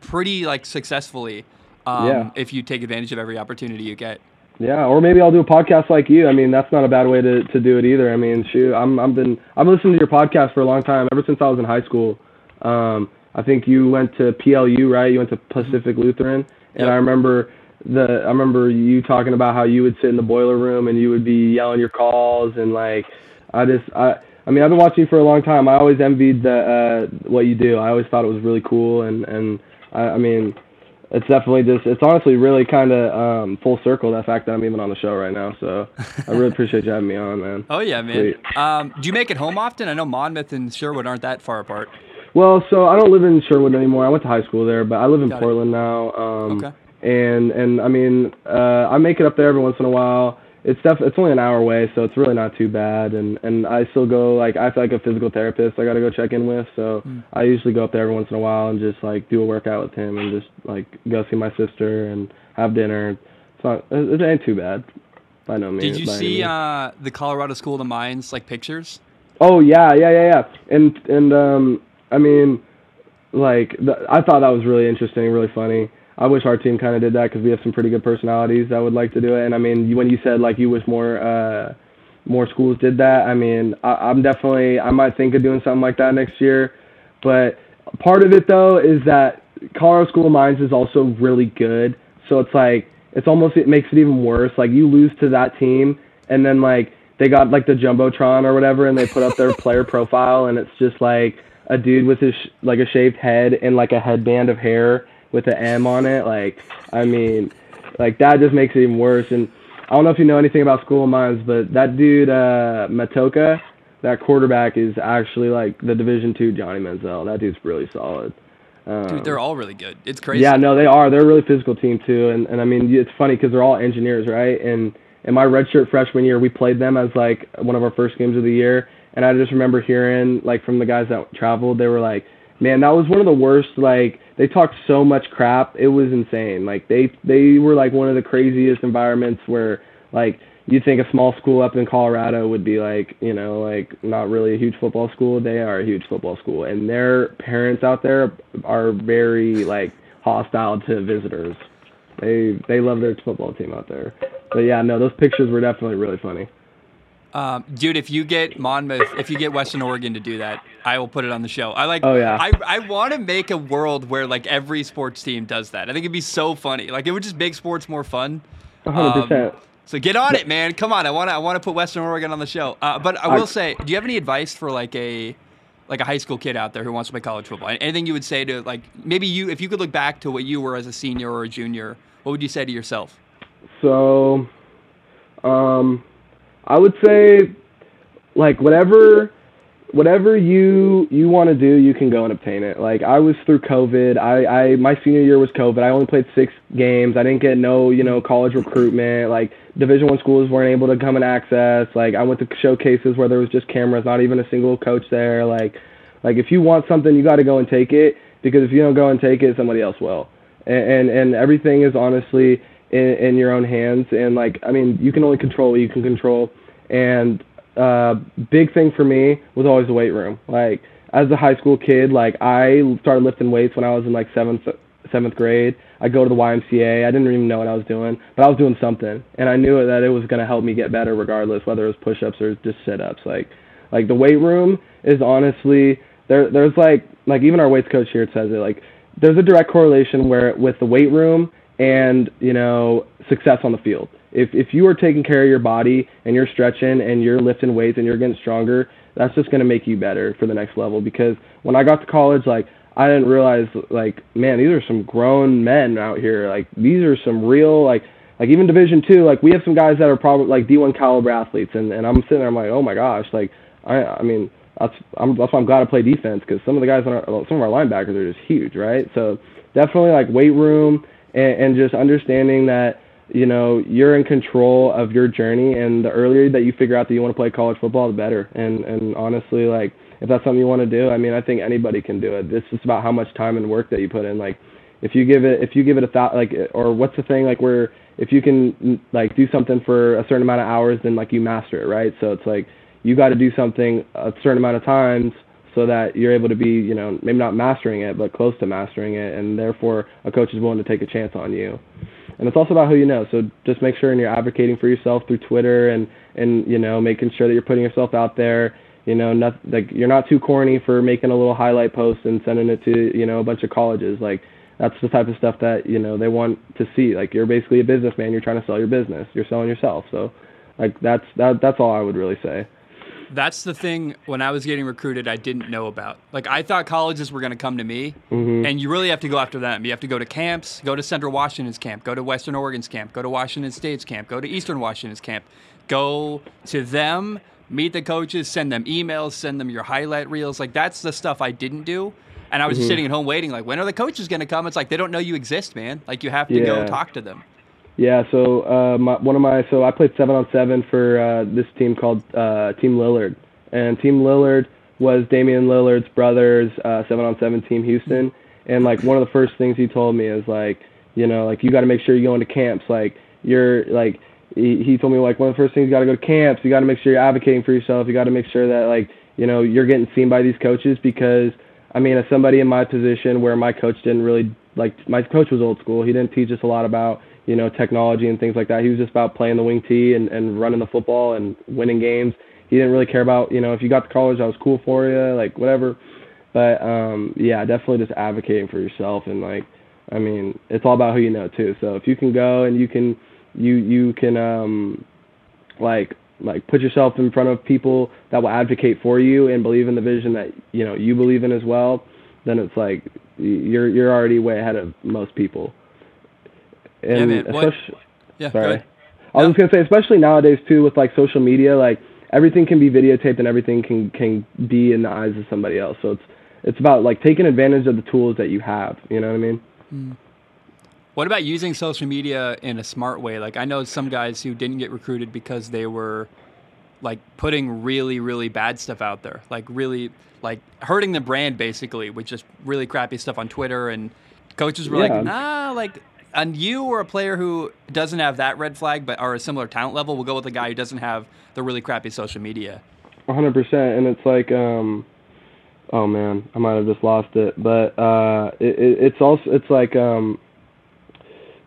Speaker 1: pretty, like, successfully um, yeah. if you take advantage of every opportunity you get.
Speaker 2: Yeah, or maybe I'll do a podcast like you. I mean, that's not a bad way to, to do it either. I mean, shoot, I'm I've been I've listened to your podcast for a long time, ever since I was in high school. Um, I think you went to PLU, right? You went to Pacific Lutheran, and yep. I remember the I remember you talking about how you would sit in the boiler room and you would be yelling your calls and like I just I I mean I've been watching you for a long time. I always envied the uh what you do. I always thought it was really cool and and I, I mean it's definitely just it's honestly really kind of um, full circle that fact that I'm even on the show right now. So I really appreciate you having me on, man.
Speaker 1: Oh yeah, man. Um, do you make it home often? I know Monmouth and Sherwood aren't that far apart.
Speaker 2: Well, so I don't live in Sherwood anymore. I went to high school there, but I live in Got Portland it. now. Um, okay and and I mean uh, I make it up there every once in a while. It's def- it's only an hour away, so it's really not too bad. And and I still go like I feel like a physical therapist. I got to go check in with, so mm. I usually go up there every once in a while and just like do a workout with him and just like go see my sister and have dinner. It's not it ain't too bad. By no means.
Speaker 1: Did you see uh, the Colorado School of the Mines like pictures?
Speaker 2: Oh yeah, yeah, yeah, yeah. And and um, I mean, like the, I thought that was really interesting, really funny. I wish our team kind of did that because we have some pretty good personalities that would like to do it. And I mean, when you said like you wish more uh, more schools did that, I mean, I, I'm definitely I might think of doing something like that next year. But part of it though is that Colorado School of Mines is also really good. So it's like it's almost it makes it even worse. Like you lose to that team, and then like they got like the jumbotron or whatever, and they put up their player profile, and it's just like a dude with his sh- like a shaved head and like a headband of hair with an M on it. Like, I mean, like that just makes it even worse. And I don't know if you know anything about School of Mines, but that dude uh, Matocha, that quarterback is actually like the Division two Johnny Manziel. That dude's really solid.
Speaker 1: Um, Dude, they're all really good. It's crazy.
Speaker 2: Yeah, no, they are. They're a really physical team too, and and I mean, it's funny because they're all engineers, right? And in my redshirt freshman year, we played them as like one of our first games of the year, and I just remember hearing like from the guys that traveled, they were like, "Man, that was one of the worst like they talked so much crap. It was insane. Like they they were like one of the craziest environments where like you'd think a small school up in Colorado would be like, you know, like not really a huge football school. They are a huge football school, and their parents out there are very like hostile to visitors. They they love their football team out there. But yeah, no, those pictures were definitely really funny.
Speaker 1: Um, dude, if you get Monmouth, if you get Western Oregon to do that, I will put it on the show. I like.
Speaker 2: Oh yeah.
Speaker 1: I I want to make a world where like every sports team does that. I think it'd be so funny. Like it would just make sports more fun.
Speaker 2: hundred um, percent.
Speaker 1: So get on it, man. Come on. I want to. I want to put Western Oregon on the show. Uh, but I will I, say, do you have any advice for like a like a high school kid out there who wants to play college football? Anything you would say to like maybe you if you could look back to what you were as a senior or a junior, what would you say to yourself?
Speaker 2: So, um, I would say like whatever whatever you you want to do, you can go and obtain it. Like I was through COVID. I I my senior year was COVID. I only played six games. I didn't get no you know college recruitment. Like Division one schools weren't able to come and access. Like I went to showcases where there was just cameras, not even a single coach there. Like like if you want something, you got to go and take it because if you don't go and take it, somebody else will. And and, and everything is honestly in, in your own hands. And like I mean, you can only control what you can control. And uh, big thing for me was always the weight room. Like as a high school kid, like I started lifting weights when I was in like seventh seventh grade. I go to the YMCA. I didn't even know what I was doing, but I was doing something, and I knew that it was going to help me get better, regardless whether it was push-ups or just sit-ups. Like, like the weight room is honestly there. There's like like even our weights coach here says it. Like there's a direct correlation where with the weight room and you know success on the field. If if you are taking care of your body and you're stretching and you're lifting weights and you're getting stronger, that's just going to make you better for the next level. Because when I got to college, like I didn't realize like man, these are some grown men out here. Like these are some real like like even Division two. Like we have some guys that are probably like D1 caliber athletes, and and I'm sitting there, I'm like, oh my gosh, like I I mean that's I'm that's why I'm glad to play defense because some of the guys on our some of our linebackers are just huge, right? So definitely like weight room and, and just understanding that you know you're in control of your journey, and the earlier that you figure out that you want to play college football, the better. And and honestly, like if that's something you want to do, I mean, I think anybody can do it. It's just about how much time and work that you put in. Like, if you give it, if you give it a thought, like, or what's the thing, like, where if you can like do something for a certain amount of hours, then like you master it, right? So it's like you got to do something a certain amount of times so that you're able to be, you know, maybe not mastering it, but close to mastering it, and therefore a coach is willing to take a chance on you. And it's also about who you know. So just make sure and you're advocating for yourself through Twitter and and you know making sure that you're putting yourself out there you know, not like you're not too corny for making a little highlight post and sending it to you know a bunch of colleges. Like that's the type of stuff that you know they want to see. Like you're basically a businessman. You're trying to sell your business. You're selling yourself. So like that's that that's all I would really say.
Speaker 1: That's the thing when I was getting recruited I didn't know about. Like I thought colleges were going to come to me
Speaker 2: mm-hmm.
Speaker 1: and you really have to go after them. You have to go to camps, go to Central Washington's camp, go to Western Oregon's camp, go to Washington State's camp, go to Eastern Washington's camp. Go to them meet the coaches, send them emails, send them your highlight reels. Like that's the stuff I didn't do. And I was mm-hmm. sitting at home waiting, like, when are the coaches going to come? It's like they don't know you exist, man. Like you have to yeah. go talk to them.
Speaker 2: Yeah. So uh, my, one of my so I played seven on seven for uh, this team called uh, Team Lillard, and Team Lillard was Damian Lillard's brother's uh, seven on seven team Houston. And like one of the first things he told me is like, you know, like you got to make sure you go into camps. Like you're like he, he told me like one of the first things you got to go to camps. You got to make sure you're advocating for yourself. You got to make sure that like you know you're getting seen by these coaches because I mean as somebody in my position where my coach didn't really like my coach was old school. He didn't teach us a lot about you know technology and things like that. He was just about playing the wing tee and and running the football and winning games. He didn't really care about you know if you got to college that was cool for you like whatever. But um yeah, definitely just advocating for yourself and like I mean it's all about who you know too. So if you can go and you can you you can um like like put yourself in front of people that will advocate for you and believe in the vision that you know you believe in as well then it's like you're you're already way ahead of most people
Speaker 1: and yeah, man. What? yeah
Speaker 2: sorry I was gonna say, especially nowadays too, with like social media, like everything can be videotaped and everything can can be in the eyes of somebody else. So it's it's about like taking advantage of the tools that you have. You know what I mean?
Speaker 1: Mm. What about using social media in a smart way? Like I know some guys who didn't get recruited because they were like putting really really bad stuff out there, like really like hurting the brand basically with just really crappy stuff on Twitter and coaches were yeah. like, "Nah, like and you or a player who doesn't have that red flag but are a similar talent level, we'll go with a guy who doesn't have the really crappy social media."
Speaker 2: 100% and it's like um oh man, I might have just lost it, but uh it, it it's also it's like um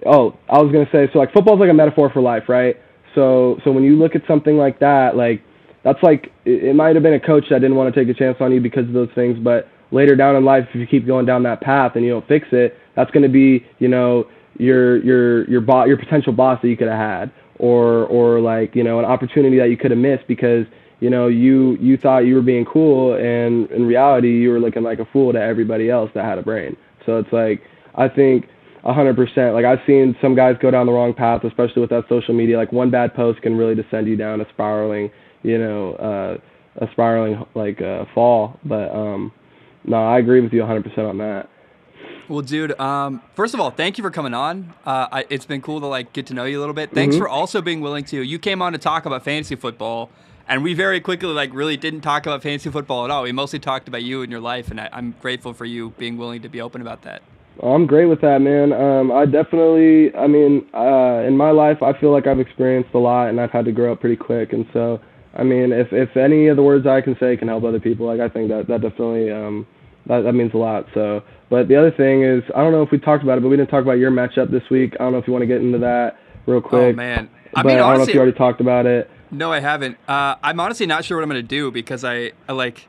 Speaker 2: oh, I was gonna say, so like football's like a metaphor for life, right? So so when you look at something like that, like that's like it, it might have been a coach that didn't want to take a chance on you because of those things, but later down in life, if you keep going down that path and you don't fix it, that's gonna be you know your your your bo- your potential boss that you could have had, or or like you know an opportunity that you could have missed because you know, you you thought you were being cool, and in reality, you were looking like a fool to everybody else that had a brain. So it's like I think a hundred percent. Like I've seen some guys go down the wrong path, especially with that social media. Like one bad post can really descend you down a spiraling, you know, uh, a spiraling like uh, fall. But um, no, I agree with you a hundred percent on that.
Speaker 1: Well, dude, um, first of all, thank you for coming on. Uh, I, it's been cool to like get to know you a little bit. Thanks
Speaker 2: Mm-hmm.
Speaker 1: for also being willing to. You came on to talk about fantasy football, and we very quickly like really didn't talk about fantasy football at all. We mostly talked about you and your life, and I, I'm grateful for you being willing to be open about that.
Speaker 2: I'm great with that, man. Um, I definitely, I mean, uh, in my life, I feel like I've experienced a lot, and I've had to grow up pretty quick. And so, I mean, if if any of the words I can say can help other people, like I think that that definitely um, that that means a lot. So, but the other thing is, I don't know if we talked about it, but we didn't talk about your matchup this week. I don't know if you want to get into that real quick.
Speaker 1: Oh man, I
Speaker 2: but
Speaker 1: mean,
Speaker 2: I don't know if you already talked about it.
Speaker 1: No, I haven't. Uh, I'm honestly not sure what I'm going to do because I, I like.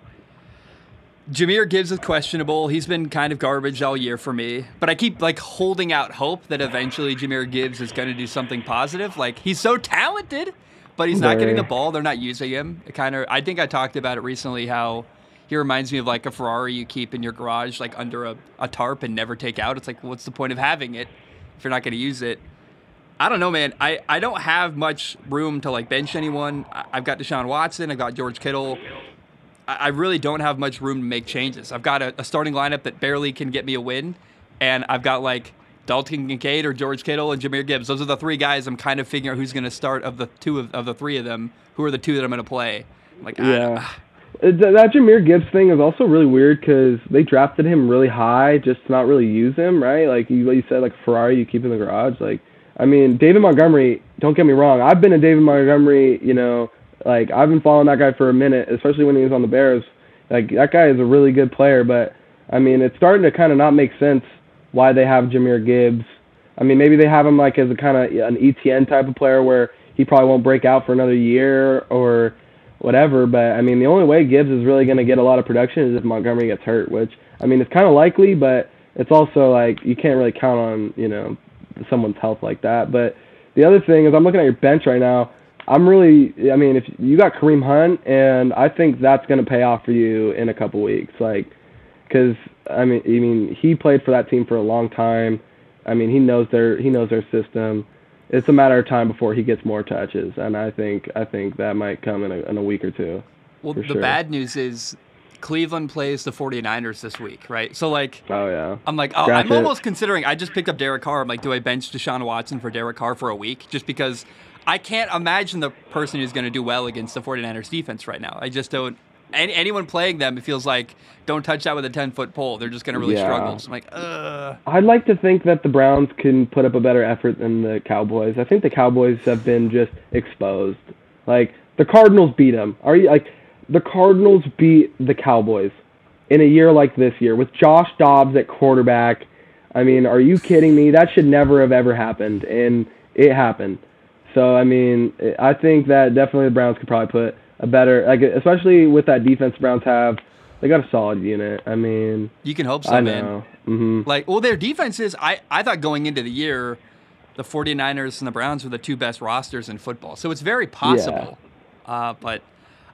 Speaker 1: Jahmyr Gibbs is questionable. He's been kind of garbage all year for me, but I keep like holding out hope that eventually Jahmyr Gibbs is going to do something positive. Like he's so talented, but he's not getting the ball. They're not using him. It kind of. I think I talked about it recently. How he reminds me of like a Ferrari you keep in your garage, like under a, a tarp and never take out. It's like, what's the point of having it if you're not going to use it? I don't know, man. I, I don't have much room to like bench anyone. I, I've got Deshaun Watson. I've got George Kittle. I, I really don't have much room to make changes. I've got a, a starting lineup that barely can get me a win, and I've got like Dalton Kincaid or George Kittle and Jahmyr Gibbs. Those are the three guys I'm kind of figuring out who's going to start of the two of, of the three of them. Who are the two that I'm going to play? Like,
Speaker 2: Yeah. It- Uh, that Jahmyr Gibbs thing is also really weird because they drafted him really high just to not really use him, right? Like you, you said, like Ferrari you keep in the garage. Like, I mean, David Montgomery. Don't get me wrong. I've been a David Montgomery. You know, like I've been following that guy for a minute, especially when he was on the Bears. Like that guy is a really good player, but I mean, it's starting to kind of not make sense why they have Jahmyr Gibbs. I mean, maybe they have him like as a kind of an ETN type of player where he probably won't break out for another year or whatever. But I mean, the only way Gibbs is really going to get a lot of production is if Montgomery gets hurt, which I mean, it's kind of likely, but it's also like you can't really count on you know someone's health like that. But the other thing is, I'm looking at your bench right now. I'm really, I mean, if you got Kareem Hunt, and I think that's going to pay off for you in a couple weeks, like, because I mean, I mean, he played for that team for a long time. I mean, he knows their he knows their system. It's a matter of time before he gets more touches, and I think I think that might come in a in a week or two.
Speaker 1: well, the
Speaker 2: sure.
Speaker 1: bad news is Cleveland plays the 49ers this week, right? So like.
Speaker 2: Oh yeah.
Speaker 1: I'm like, oh,
Speaker 2: Scratch
Speaker 1: I'm
Speaker 2: it.
Speaker 1: almost considering. I just picked up Derek Carr. I'm like, do I bench Deshaun Watson for Derek Carr for a week? Just because I can't imagine the person who's going to do well against the 49ers defense right now. I just don't. Any, anyone playing them, it feels like don't touch that with a 10 foot pole. They're just going to really
Speaker 2: Yeah.
Speaker 1: struggle. So I'm like, ugh.
Speaker 2: I'd like to think that the Browns can put up a better effort than the Cowboys. I think the Cowboys have been just exposed. Like the Cardinals beat them. Are you like the Cardinals beat the Cowboys in a year like this year with Josh Dobbs at quarterback? I mean, are you kidding me? That should never have ever happened, and it happened. So I mean, I think that definitely the Browns could probably put a better, like especially with that defense Browns have. They got a solid unit. I mean,
Speaker 1: You can hope so,
Speaker 2: I
Speaker 1: man.
Speaker 2: know. hmm
Speaker 1: Like, well, their defenses, I, I thought going into the year, the 49ers and the Browns were the two best rosters in football. So it's very possible. Uh, but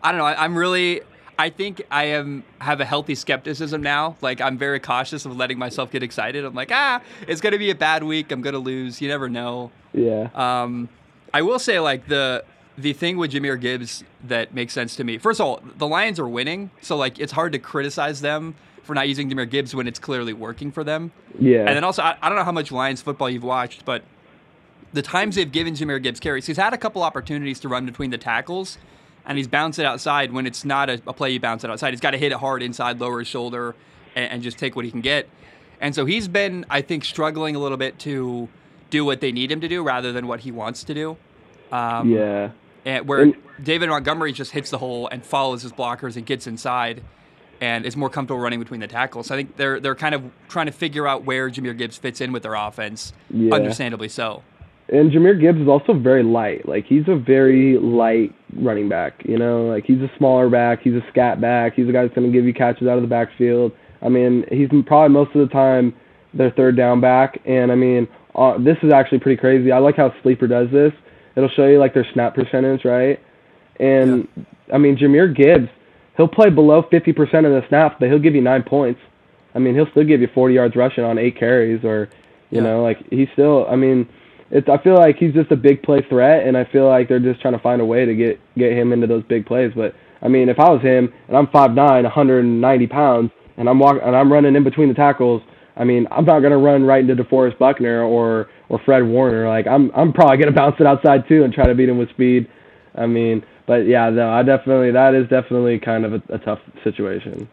Speaker 1: I don't know. I, I'm really, I think I am have a healthy skepticism now. Like, I'm very cautious of letting myself get excited. I'm like, ah, it's going to be a bad week. I'm going to lose. You never know.
Speaker 2: Yeah.
Speaker 1: Um, I will say, like the the thing with Jahmyr Gibbs that makes sense to me. First of all, the Lions are winning, so like it's hard to criticize them for not using Jahmyr Gibbs when it's clearly working for them.
Speaker 2: Yeah.
Speaker 1: And then also, I, I don't know how much Lions football you've watched, but the times they've given Jahmyr Gibbs carries, he's had a couple opportunities to run between the tackles, and he's bounced it outside when it's not a, a play you bounce it outside. He's got to hit it hard inside, lower his shoulder, and, and just take what he can get. And so he's been, I think, struggling a little bit to do what they need him to do rather than what he wants to do. Um,
Speaker 2: yeah.
Speaker 1: And where
Speaker 2: And-
Speaker 1: David Montgomery just hits the hole and follows his blockers and gets inside and is more comfortable running between the tackles. I think they're they're kind of trying to figure out where Jahmyr Gibbs fits in with their offense,
Speaker 2: Yeah.
Speaker 1: understandably so.
Speaker 2: And Jahmyr Gibbs is also very light. Like he's a very light running back. You know, like he's a smaller back. He's a scat back. He's a guy that's going to give you catches out of the backfield. I mean, he's probably most of the time their third down back. And I mean, uh, this is actually pretty crazy. I like how Sleeper does this. It'll show you like their snap percentage, right? And I mean, Jahmyr Gibbs, he'll play below 50% of the snaps, but he'll give you nine points. I mean, he'll still give you 40 yards rushing on eight carries, or you
Speaker 1: Yeah.
Speaker 2: know, like he's still. I mean, it's. I feel like he's just a big play threat, and I feel like they're just trying to find a way to get get him into those big plays. But I mean, if I was him and I'm 5'9", 190 pounds, and I'm walking and I'm running in between the tackles, I mean, I'm not gonna run right into DeForest Buckner or or Fred Warner. Like I'm I'm probably gonna bounce it outside too and try to beat him with speed. I mean, but yeah, no, I definitely that is definitely kind of a, a tough situation.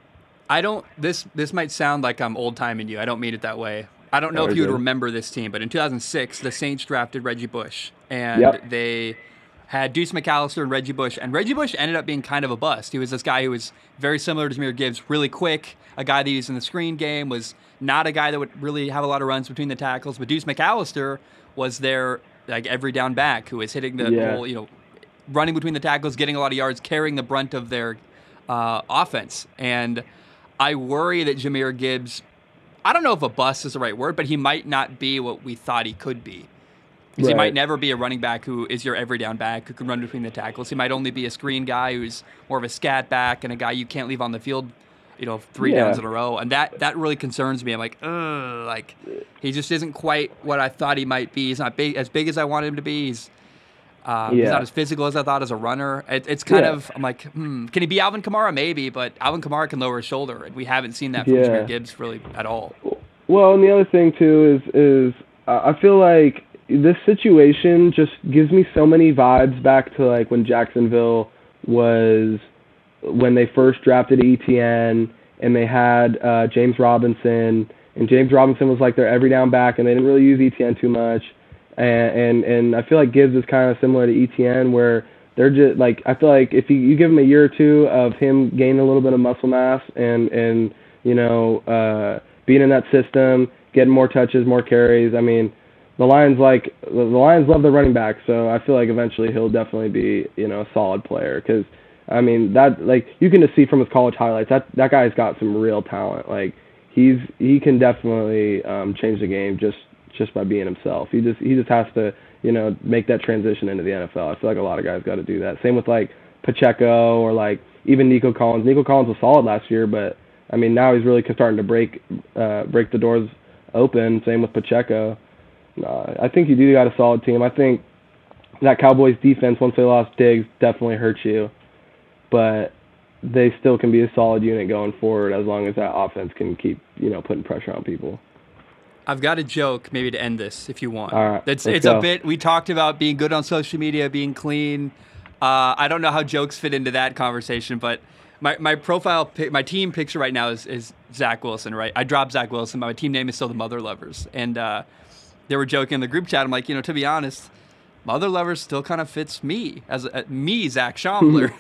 Speaker 1: I don't. This this might sound like I'm old timing you. I don't mean it that way. I don't know if you would remember this team, but in 2006, the Saints drafted Reggie Bush, and
Speaker 2: Yep.
Speaker 1: they had Deuce McAllister and Reggie Bush, and Reggie Bush ended up being kind of a bust. He was this guy who was very similar to Jahmyr Gibbs, really quick, a guy that used in the screen game, was not a guy that would really have a lot of runs between the tackles. But Deuce McAllister was their like every down back who was hitting the
Speaker 2: Yeah.
Speaker 1: whole, you know, running between the tackles, getting a lot of yards, carrying the brunt of their uh, offense. And I worry that Jahmyr Gibbs, I don't know if a bust is the right word, but he might not be what we thought he could be. Because he might never be a running back who is your every down back who can run between the tackles. He might only be a screen guy who's more of a scat back and a guy you can't leave on the field, you know, three
Speaker 2: Yeah.
Speaker 1: downs in a row. And that that really concerns me. I'm like, ugh, like he just isn't quite what I thought he might be. He's not big as big as I wanted him to be. He's um, he's not as physical as I thought as a runner. It, it's kind
Speaker 2: Yeah.
Speaker 1: of I'm like, hmm, can he be Alvin Kamara? Maybe, but Alvin Kamara can lower his shoulder, and we haven't seen that from
Speaker 2: Yeah.
Speaker 1: Jahmyr Gibbs really at all.
Speaker 2: Well, and the other thing too is is uh, I feel like this situation just gives me so many vibes back to like when Jacksonville was when they first drafted ETN and they had uh, James Robinson and James Robinson was like their every down back and they didn't really use ETN too much and and, and I feel like Gibbs is kind of similar to ETN where they're just like I feel like if you, you give him a year or two of him gaining a little bit of muscle mass and and you know uh, being in that system, getting more touches, more carries. I mean, the Lions like the Lions love their running back, so I feel like eventually he'll definitely be you know a solid player because I mean that like you can just see from his college highlights that that guy's got some real talent. Like he's he can definitely um, change the game just just by being himself. He just he just has to you know make that transition into the NFL. I feel like a lot of guys got to do that. Same with like Pacheco or like even Nico Collins. Nico Collins was solid last year, but I mean now he's really starting to break uh, break the doors open. Same with Pacheco. No, I think you do got a solid team. I think that Cowboys defense once they lost Diggs definitely hurts you, but they still can be a solid unit going forward as long as that offense can keep you know putting pressure on people.
Speaker 1: I've got a joke maybe to end this if you want.
Speaker 2: All right,
Speaker 1: It's it's a bit we talked about being good on social media, being clean. Uh, I don't know how jokes fit into that conversation, but my, my profile my team picture right now is, is Zach Wilson, right? I dropped Zach Wilson, but my team name is still the Mother Lovers. And uh, they were joking in the group chat. I'm like, you know, to be honest, Mother Lovers still kind of fits me as a, me, Zac Shomler.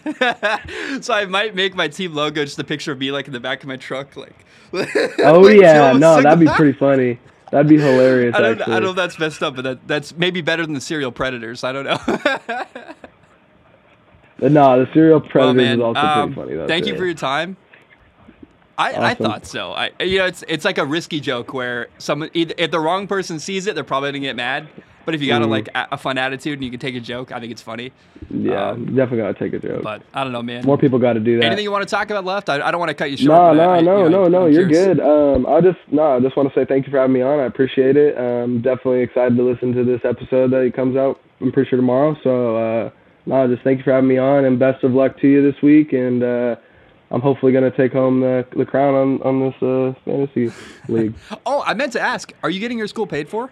Speaker 1: so I might make my team logo just a picture of me like in the back of my truck, like.
Speaker 2: Oh
Speaker 1: like
Speaker 2: yeah, no, that'd be pretty funny. That'd be hilarious.
Speaker 1: I don't,
Speaker 2: actually.
Speaker 1: I don't know if that's messed up, but that, that's maybe better than the serial predators. I don't know.
Speaker 2: But no, the serial predators
Speaker 1: well, man,
Speaker 2: is also
Speaker 1: um,
Speaker 2: pretty funny though.
Speaker 1: thank you for your time. I, I thought so. I, you know, it's it's like a risky joke where someone if the wrong person sees it, they're probably gonna get mad. But if you got a,
Speaker 2: Mhm.
Speaker 1: like a, a fun attitude and you can take a joke, I think it's funny.
Speaker 2: Yeah,
Speaker 1: um,
Speaker 2: definitely gotta take a joke.
Speaker 1: But I don't know, man.
Speaker 2: More people got to do that.
Speaker 1: Anything you want to talk about left? I, I don't want to cut you short.
Speaker 2: No, no,
Speaker 1: I- I-
Speaker 2: no,
Speaker 1: you know,
Speaker 2: no, no.
Speaker 1: I'm
Speaker 2: You're
Speaker 1: curious.
Speaker 2: good. Um, I just no, I just want to say thank you for having me on. I appreciate it. Um, definitely excited to listen to this episode that comes out. I'm pretty sure tomorrow. So uh, no, just thank you for having me on, and best of luck to you this week. And uh, I'm hopefully gonna take home the the crown on on this uh, fantasy league.
Speaker 1: Oh, I meant to ask. Are you getting your school paid for?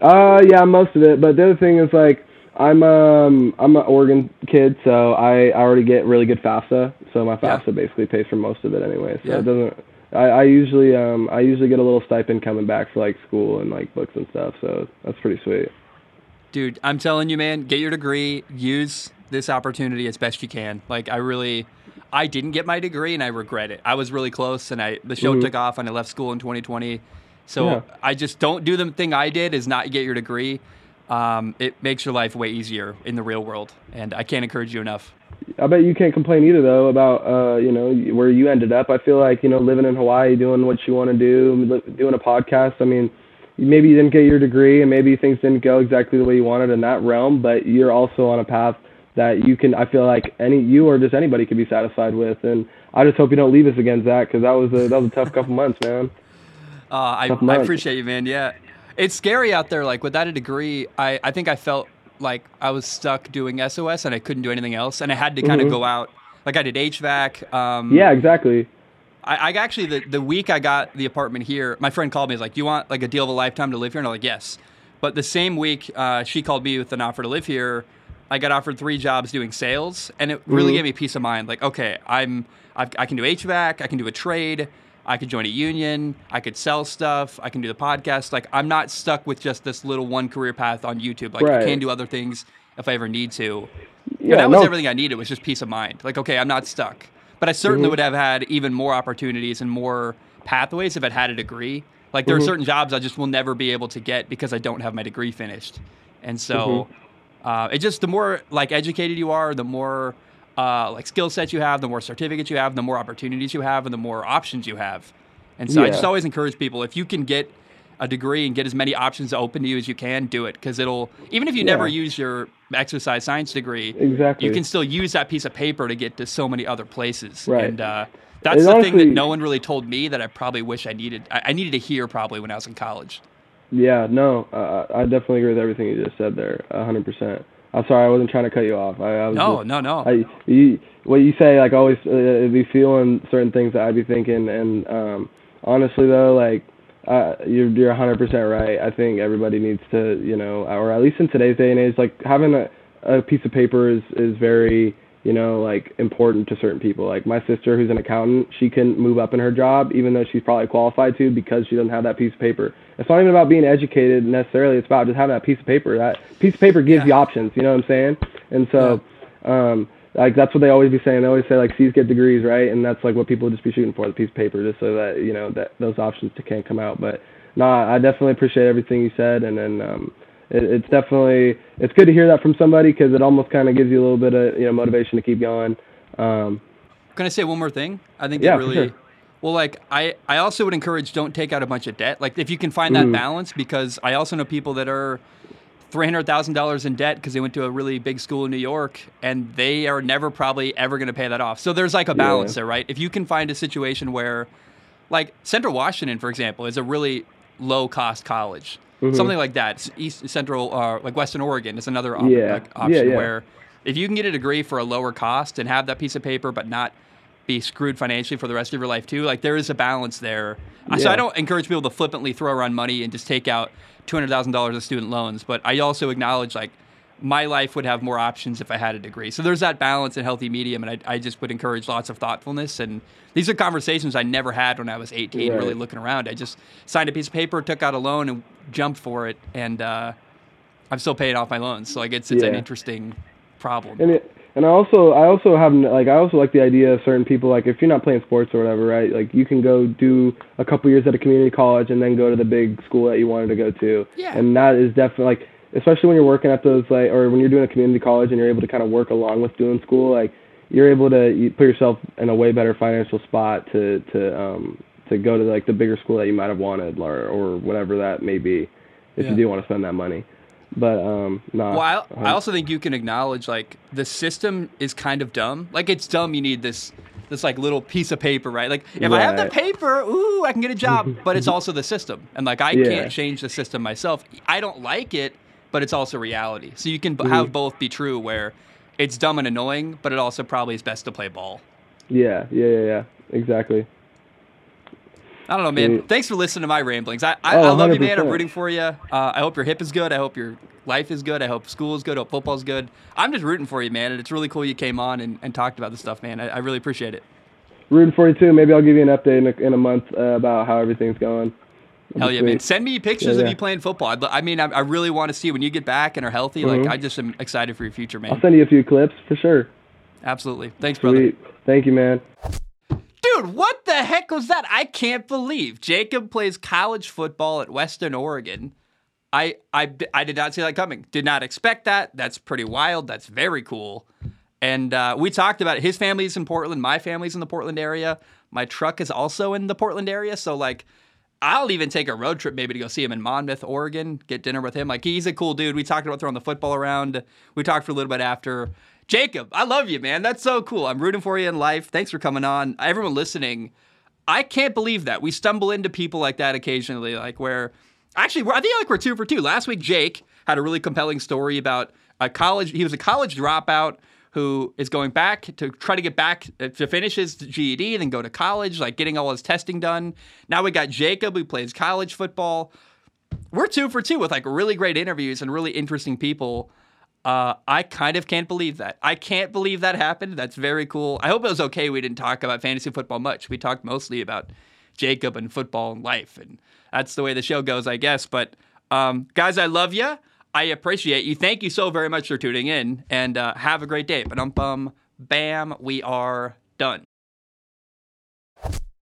Speaker 2: Uh, yeah, most of it. But the other thing is like I'm um I'm an Oregon kid, so I, I already get really good FAFSA. So my
Speaker 1: Yeah.
Speaker 2: FAFSA basically pays for most of it anyway. So
Speaker 1: Yeah.
Speaker 2: it doesn't. I, I usually um I usually get a little stipend coming back for like school and like books and stuff. So that's pretty sweet.
Speaker 1: Dude, I'm telling you, man, get your degree, use this opportunity as best you can. Like I really I didn't get my degree and I regret it. I was really close and I the show
Speaker 2: Mhm.
Speaker 1: took off and I left school in 2020. So
Speaker 2: Yeah.
Speaker 1: I just don't do the thing I did is not get your degree. Um, it makes your life way easier in the real world, and I can't encourage you enough.
Speaker 2: I bet you can't complain either though about uh you know where you ended up. I feel like you know living in Hawaii, doing what you want to do, doing a podcast. I mean, maybe you didn't get your degree and maybe things didn't go exactly the way you wanted in that realm, but you're also on a path that you can. I feel like any you or just anybody could be satisfied with, and I just hope you don't leave us again, Zac, because that was a that was a tough couple months, man.
Speaker 1: Uh, I, I appreciate you, man. Yeah, it's scary out there. Like without a degree, I I think I felt like I was stuck doing SOS and I couldn't do anything else, and I had to kind of
Speaker 2: Mhm.
Speaker 1: go out. Like I did HVAC. Um,
Speaker 2: Yeah, exactly.
Speaker 1: I, I actually the, the week I got the apartment here, my friend called me. He's like, "Do you want like a deal of a lifetime to live here?" And I'm like, "Yes." But the same week, uh, she called me with an offer to live here. I got offered three jobs doing sales, and it really
Speaker 2: Mhm.
Speaker 1: gave me peace of mind. Like, okay, I'm I've, I can do HVAC, I can do a trade, I could join a union, I could sell stuff, I can do the podcast. Like, I'm not stuck with just this little one career path on YouTube. Like, I can do other things if I ever need to.
Speaker 2: Yeah,
Speaker 1: and that was
Speaker 2: no.
Speaker 1: everything I needed was just peace of mind. Like, okay, I'm not stuck. But I certainly
Speaker 2: Mhm.
Speaker 1: would have had even more opportunities and more pathways if I'd had a degree. Like there are
Speaker 2: Mhm.
Speaker 1: certain jobs I just will never be able to get because I don't have my degree finished. And so
Speaker 2: Mm-hmm.
Speaker 1: uh, it just the more like educated you are, the more uh, like skill sets you have, the more certificates you have, the more opportunities you have, and the more options you have. And so I just always encourage people if you can get a degree and get as many options open to you as you can, do it because it'll even if you never use your exercise science degree,
Speaker 2: Exactly.
Speaker 1: you can still use that piece of paper to get to so many other places.
Speaker 2: Right.
Speaker 1: And uh, that's
Speaker 2: It
Speaker 1: the thing that no one really told me that I probably wish I needed. I, I needed to hear probably when I was in college.
Speaker 2: Yeah, no, uh, I definitely agree with everything you just said there, a hundred percent. I'm sorry, I wasn't trying to cut you off. I, I was
Speaker 1: No,
Speaker 2: just-
Speaker 1: no, no.
Speaker 2: I, you, what you say, like always, uh, be feeling certain things that I'd be thinking, and um, honestly though, like uh, you're you're 100% right. I think everybody needs to, you know, or at least in today's day and age, like having a a piece of paper is is very, you know, like important to certain people. Like my sister, who's an accountant, she can move up in her job, even though she's probably qualified to, because she doesn't have that piece of paper. It's not even about being educated necessarily. It's about just having that piece of paper. That piece of paper gives
Speaker 1: Yeah.
Speaker 2: you options. You know what I'm saying? And so, um, like that's what they always be saying. They always say like C's get degrees, right? And that's like what people just be shooting for, the piece of paper, just so that you know that those options can't come out. But no, I definitely appreciate everything you said, and then um, it's definitely it's good to hear that from somebody because it almost kind of gives you a little bit of you know motivation to keep going. Um,
Speaker 1: Can I say one more thing? I think
Speaker 2: Yeah,
Speaker 1: really.
Speaker 2: sure.
Speaker 1: Well, like I, I also would encourage don't take out a bunch of debt. Like if you can find that
Speaker 2: Mhm.
Speaker 1: balance, because I also know people that are three hundred thousand dollars in debt because they went to a really big school in New York and they are never probably ever going to pay that off. So there's like a balance
Speaker 2: Yeah.
Speaker 1: there, right? If you can find a situation where, like Central Washington, for example, is a really low cost college,
Speaker 2: Mhm.
Speaker 1: something like that. East Central, uh, like Western Oregon, is another op-
Speaker 2: Yeah.
Speaker 1: like, option
Speaker 2: Yeah, yeah.
Speaker 1: where if you can get a degree for a lower cost and have that piece of paper, but not be screwed financially for the rest of your life too. Like there is a balance there. Uh, So I don't encourage people to flippantly throw around money and just take out two hundred thousand dollars of student loans. But I also acknowledge like my life would have more options if I had a degree. So there's that balance and healthy medium, and I, I just would encourage lots of thoughtfulness. And these are conversations I never had when I was 18,
Speaker 2: Right.
Speaker 1: really looking around. I just signed a piece of paper, took out a loan, and jumped for it. And uh, I'm still paying off my loans. So like it's it's an interesting problem.
Speaker 2: and it, and I also I also have like I also like the idea of certain people like if you're not playing sports or whatever right like you can go do a couple years at a community college and then go to the big school that you wanted to go to
Speaker 1: Yeah.
Speaker 2: and that is definitely like especially when you're working at those like or when you're doing a community college and you're able to kind of work along with doing school like you're able to you put yourself in a way better financial spot to to um to go to like the bigger school that you might have wanted or or whatever that may be if
Speaker 1: Yeah.
Speaker 2: you do want to spend that money but um no
Speaker 1: Well, I, I also think you can acknowledge like the system is kind of dumb. Like it's dumb. You need this this like little piece of paper, right? Like if I have the paper, ooh, I can get a job. but it's also the system, and like I
Speaker 2: Yeah.
Speaker 1: can't change the system myself. I don't like it, but it's also reality. So you can b
Speaker 2: Mm-hmm.
Speaker 1: have both be true, where it's dumb and annoying, but it also probably is best to play ball.
Speaker 2: yeah yeah yeah yeah exactly
Speaker 1: I don't know, man.
Speaker 2: Yeah.
Speaker 1: Thanks for listening to my ramblings. I, I,
Speaker 2: Oh,
Speaker 1: I love you, man. I'm rooting for you. Uh, I hope your hip is good. I hope your life is good. I hope school is good. I hope football's good. I'm just rooting for you, man. And it's really cool you came on and, and talked about this stuff, man. I, I really appreciate it.
Speaker 2: Rooting for you too. Maybe I'll give you an update in a, in a month uh, about how everything's going.
Speaker 1: Hell yeah, man. Send me pictures
Speaker 2: Yeah,
Speaker 1: of you playing football. I'd, I mean, I, I really want to see when you get back and are healthy.
Speaker 2: Mhm.
Speaker 1: Like, I just am excited for your future, man.
Speaker 2: I'll send you a few clips for sure.
Speaker 1: Absolutely. Thanks, brother.
Speaker 2: Thank you, man.
Speaker 1: Dude, what the heck was that? I can't believe Jacob plays college football at Western Oregon. I, I, I did not see that coming. Did not expect that. That's pretty wild. That's very cool. And uh, we talked about it. His family's in Portland. My family's in the Portland area. My truck is also in the Portland area. So, like, I'll even take a road trip maybe to go see him in Monmouth, Oregon, get dinner with him. Like, he's a cool dude. We talked about throwing the football around. We talked for a little bit after. Jacob, I love you, man. That's so cool. I'm rooting for you in life. Thanks for coming on. Everyone listening, I can't believe that we stumble into people like that occasionally, like where actually I think like we're two for two. Last week, Jake had a really compelling story about a college. He was a college dropout who is going back to try to get back uh, to finish his GED, then go to college, like getting all his testing done. Now we got Jacob who plays college football. We're two for two with like really great interviews and really interesting people. Uh, I kind of can't believe that. I can't believe that happened. That's very cool. I hope it was okay. We didn't talk about fantasy football much. We talked mostly about Jacob and football and life, and that's the way the show goes, I guess. But um, guys, I love you. I appreciate you. Thank you so very much for tuning in, and uh, have a great day. But um, bam, we are done.